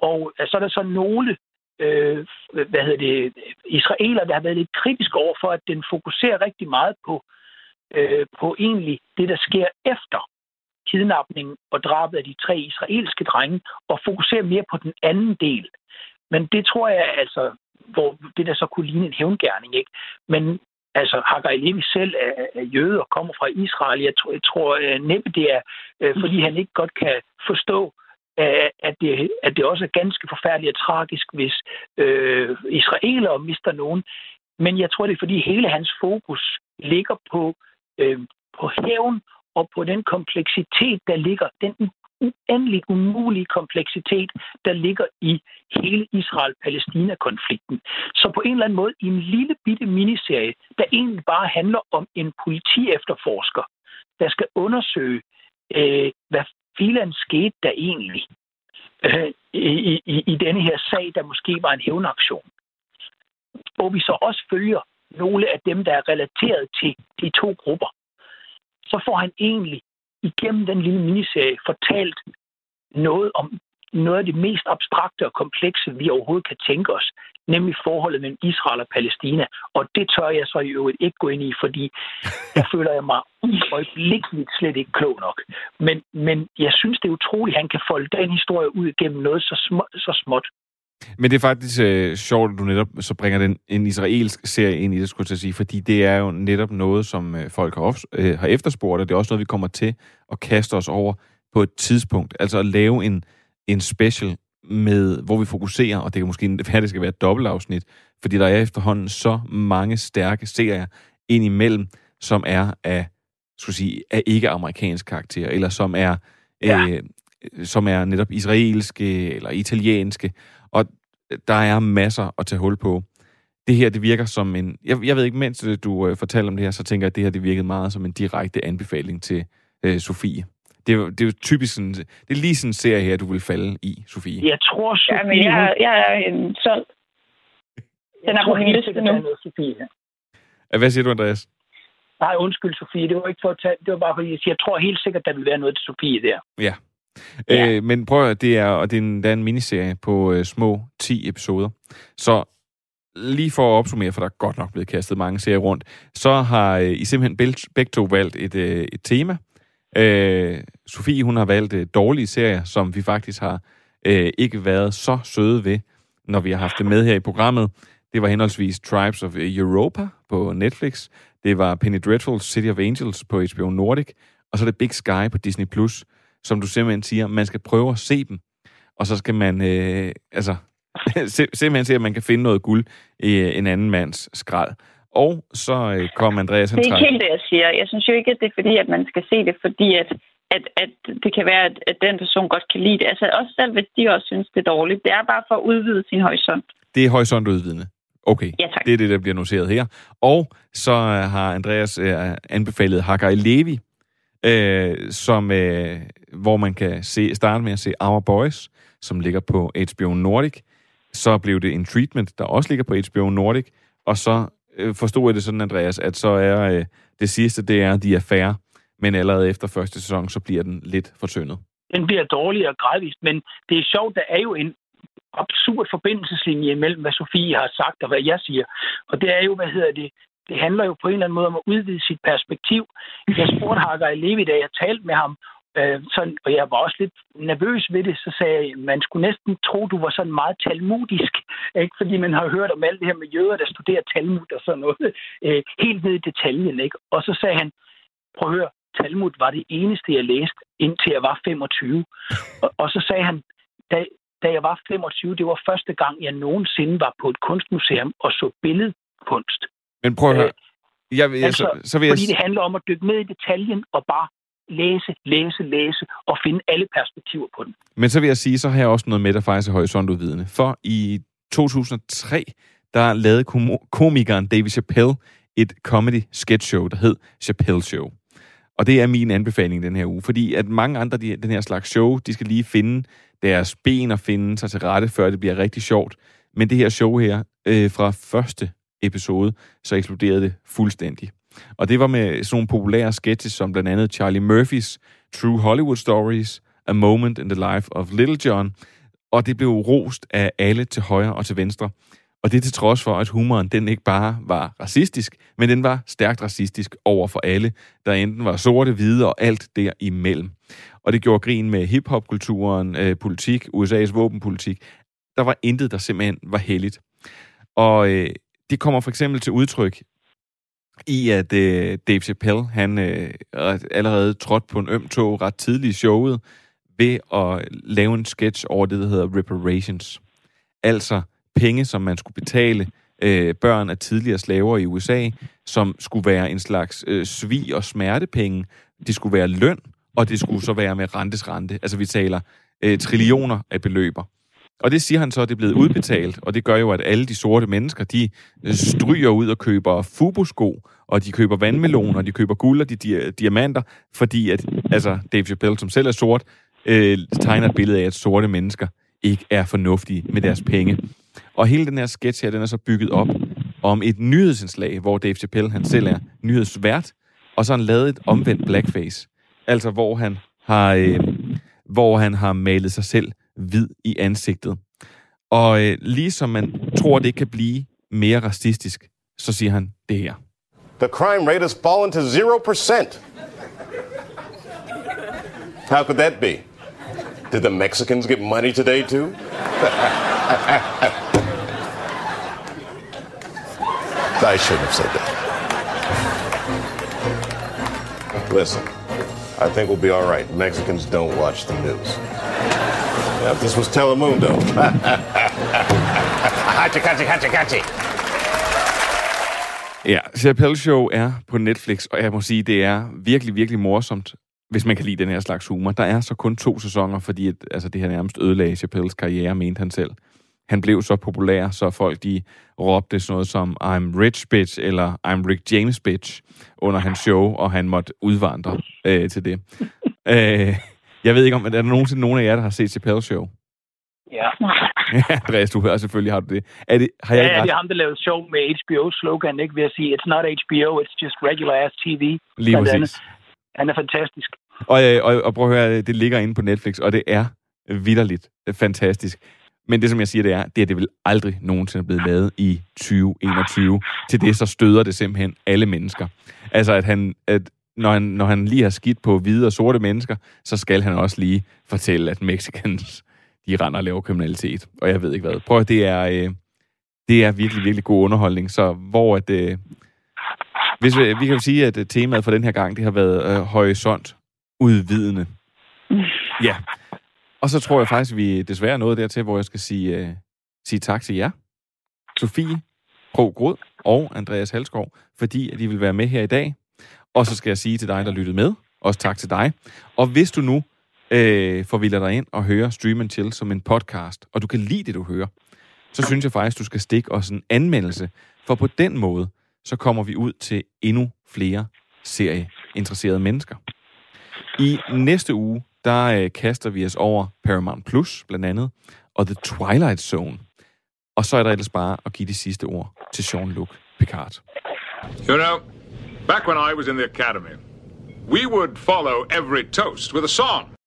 S6: Og øh, så er der så nogle øh, hvad hedder det, israeler, der har været lidt kritiske over for, at den fokuserer rigtig meget på, øh, på egentlig det, der sker efter kidnapningen og drabet af de tre israelske drenge, og fokuserer mere på den anden del. Men det tror jeg altså, hvor det der så kunne ligne en hævngærning, ikke? Men altså, Hagar Levi selv er, er jøde og kommer fra Israel. Jeg tror, jeg tror øh, næppe det er, øh, fordi han ikke godt kan forstå, øh, at det, at det også er ganske forfærdeligt og tragisk, hvis øh, israelere mister nogen. Men jeg tror, det er fordi hele hans fokus ligger på, øh, på hævn og på den kompleksitet, der ligger, den uendelig umulige kompleksitet, der ligger i hele Israel-Palæstina-konflikten. Så på en eller anden måde i en lille bitte miniserie, der egentlig bare handler om en politiefterforsker, der skal undersøge, øh, hvad filan skete der egentlig øh, i, i, i denne her sag, der måske var en hævnaktion. Hvor vi så også følger nogle af dem, der er relateret til de to grupper. Så får han egentlig igennem den lille miniserie fortalt noget om noget af det mest abstrakte og komplekse, vi overhovedet kan tænke os, nemlig forholdet mellem Israel og Palæstina. Og det tør jeg så i øvrigt ikke gå ind i, fordi der føler jeg mig øjeblikkeligt slet ikke klog nok. Men, men jeg synes, det er utroligt, at han kan folde den historie ud gennem noget så, små, så småt.
S1: Men det er faktisk øh, sjovt, at du netop så bringer den, en israelsk serie ind i det, skulle jeg sige, fordi det er jo netop noget, som øh, folk har, of, øh, har efterspurgt, og det er også noget, vi kommer til at kaste os over på et tidspunkt. Altså at lave en, en special, med, hvor vi fokuserer, og det kan måske være, det skal være et dobbeltafsnit, fordi der er efterhånden så mange stærke serier ind imellem, som er af, skulle sige, af ikke-amerikansk karakter, eller som er, ja. øh, som er netop israelske eller italienske, der er masser at tage hul på. Det her, det virker som en... Jeg, jeg ved ikke, mens du øh, fortalte om det her, så tænker jeg, at det her, det virkede meget som en direkte anbefaling til øh, Sofie. Det er, jo, det er jo typisk sådan... Det er lige sådan en serie her, du vil falde i, Sofie.
S6: Jeg tror, Sofie...
S7: Ja, men jeg, jeg er en så... Den er på min liste nu.
S6: Noget, Sofie.
S1: Hvad siger du, Andreas?
S6: Nej, undskyld, Sofie. Det var ikke for at tage... Det var bare fordi, jeg tror helt sikkert, der vil være noget til Sofie der.
S1: Ja. Ja. Øh, men prøv at det er, og det er en, det er en miniserie på øh, små 10 episoder. Så lige for at opsummere, for der er godt nok blevet kastet mange serier rundt, så har øh, I simpelthen begge, to valgt et, øh, et tema. Øh, Sofie, hun har valgt øh, dårlige serier, som vi faktisk har øh, ikke været så søde ved, når vi har haft det med her i programmet. Det var henholdsvis Tribes of Europa på Netflix, det var Penny Dreadful City of Angels på HBO Nordic, og så er det Big Sky på Disney+, Plus, som du simpelthen siger, man skal prøve at se dem, og så skal man øh, altså simpelthen se, at man kan finde noget guld i øh, en anden mands skrald. Og så øh, kom Andreas...
S7: Det er ikke helt det, jeg siger. Jeg synes jo ikke, at det er fordi, at man skal se det, fordi at, at, at det kan være, at, at den person godt kan lide det. Altså også selv hvis de også synes, det er dårligt. Det er bare for at udvide sin horisont.
S1: Det er horisontudvidende. Okay,
S7: Ja, tak.
S1: det er det, der bliver noteret her. Og så øh, har Andreas øh, anbefalet Hagai Levi, øh, som, øh, hvor man kan se, starte med at se Our Boys, som ligger på HBO Nordic. Så blev det en treatment, der også ligger på HBO Nordic. Og så øh, forstod jeg det sådan, Andreas, at så er øh, det sidste, det er The affære. Men allerede efter første sæson, så bliver den lidt fortyndet.
S6: Den bliver dårligere gradvist, men det er sjovt, der er jo en absurd forbindelseslinje imellem, hvad Sofie har sagt og hvad jeg siger. Og det er jo, hvad hedder det, det handler jo på en eller anden måde om at udvide sit perspektiv. Jeg spurgte Hagar Levi, da jeg talte med ham, øh, sådan, og jeg var også lidt nervøs ved det, så sagde jeg, man skulle næsten tro, du var sådan meget talmudisk, ikke? fordi man har hørt om alt det her med jøder, der studerer Talmud og sådan noget, øh, helt ned i detaljen. Ikke? Og så sagde han, prøv at høre, Talmud var det eneste, jeg læste, indtil jeg var 25. Og, og så sagde han, da, da jeg var 25, det var første gang, jeg nogensinde var på et kunstmuseum og så billedkunst.
S1: Men prøv at høre. Jeg, jeg,
S6: Altså,
S1: så, så vil jeg,
S6: fordi det handler om at dykke ned i detaljen og bare læse, læse, læse og finde alle perspektiver på den.
S1: Men så vil jeg sige, så har jeg også noget med, der faktisk er horisontudvidende. For i 2003, der lavede komikeren David Chappelle et comedy sketch show, der hed Chappelle Show. Og det er min anbefaling den her uge, fordi at mange andre de, den her slags show, de skal lige finde deres ben og finde sig til rette, før det bliver rigtig sjovt. Men det her show her, øh, fra første episode, så eksploderede det fuldstændig. Og det var med sådan nogle populære sketches, som blandt andet Charlie Murphys True Hollywood Stories, A Moment in the Life of Little John, og det blev rost af alle til højre og til venstre. Og det til trods for, at humoren den ikke bare var racistisk, men den var stærkt racistisk over for alle, der enten var sorte, hvide og alt derimellem. Og det gjorde grin med hiphopkulturen, øh, politik, USA's våbenpolitik. Der var intet, der simpelthen var heldigt. Og øh, det kommer for eksempel til udtryk i, at øh, Dave Chappelle, han øh, allerede trådte på en øm tog ret tidligt i showet, ved at lave en sketch over det, der hedder reparations. Altså penge, som man skulle betale øh, børn af tidligere slaver i USA, som skulle være en slags øh, svig- og smertepenge. Det skulle være løn, og det skulle så være med rentes rente. Altså vi taler øh, trillioner af beløber. Og det siger han så, at det er blevet udbetalt, og det gør jo, at alle de sorte mennesker, de øh, stryger ud og køber fubusko, og de køber vandmeloner, og de køber guld og de di- diamanter, fordi at, altså, Dave Chappelle, som selv er sort, øh, tegner et billede af, at sorte mennesker ikke er fornuftige med deres penge. Og hele den her sketch her, den er så bygget op om et nyhedsindslag, hvor Dave Chappelle, han selv er nyhedsvært, og så har han lavet et omvendt blackface. Altså, hvor han har, øh, hvor han har malet sig selv hvid i ansigtet. Og øh, ligesom man tror, det kan blive mere racistisk, så siger han det her.
S11: The crime rate has fallen to 0%. How could that be? Did the Mexicans get money today, too? I shouldn't have said that. Listen, I think we'll be all right. Mexicans don't watch the news. If this was Telemundo. hachi, hachi, hachi, hachi.
S1: Ja, Chappelle Show er på Netflix, og jeg må sige, det er virkelig, virkelig morsomt, hvis man kan lide den her slags humor. Der er så kun to sæsoner, fordi at, altså, det her nærmest ødelagde Chappelles karriere, mente han selv. Han blev så populær, så folk de råbte sådan noget som I'm rich bitch, eller I'm Rick James bitch, under hans show, og han måtte udvandre øh, til det. øh, jeg ved ikke om, er der nogensinde nogen af jer, der har set Chappelle Show?
S6: Ja.
S1: Andreas, du har selvfølgelig har du det. Er det har jeg
S6: Ja,
S1: ikke
S6: ja,
S1: ret?
S6: det er ham, der lavede show med HBO-slogan, ikke? Ved at sige, it's not HBO, it's just regular ass TV.
S1: Lige præcis.
S6: Han er fantastisk.
S1: Og, øh, og, og prøv at høre, det ligger inde på Netflix, og det er vidderligt fantastisk. Men det, som jeg siger, det er, det er det vil aldrig nogensinde blevet lavet i 2021. Til det, så støder det simpelthen alle mennesker. Altså, at han, at når, han, når han lige har skidt på hvide og sorte mennesker, så skal han også lige fortælle, at Mexicans, de render og laver kriminalitet. Og jeg ved ikke hvad. Prøv at det er, øh, det er virkelig, virkelig god underholdning. Så hvor at, øh, hvis vi, vi kan jo sige, at øh, temaet for den her gang, det har været øh, horisont udvidende. Ja. Og så tror jeg faktisk, vi desværre nået dertil, hvor jeg skal sige, øh, sige tak til jer. Sofie Kro Grod og Andreas Halskov, fordi at I vil være med her i dag. Og så skal jeg sige til dig, der lyttede med, også tak til dig. Og hvis du nu øh, forvilder dig ind og hører Stream and Chill som en podcast, og du kan lide det, du hører, så synes jeg faktisk, du skal stikke os en anmeldelse, for på den måde, så kommer vi ud til endnu flere serieinteresserede mennesker. I næste uge, der øh, kaster vi os over Paramount Plus, blandt andet, og The Twilight Zone. Og så er der ellers bare at give de sidste ord til Jean-Luc Picard.
S12: You know, back when I was in the academy, we would follow every toast with a song.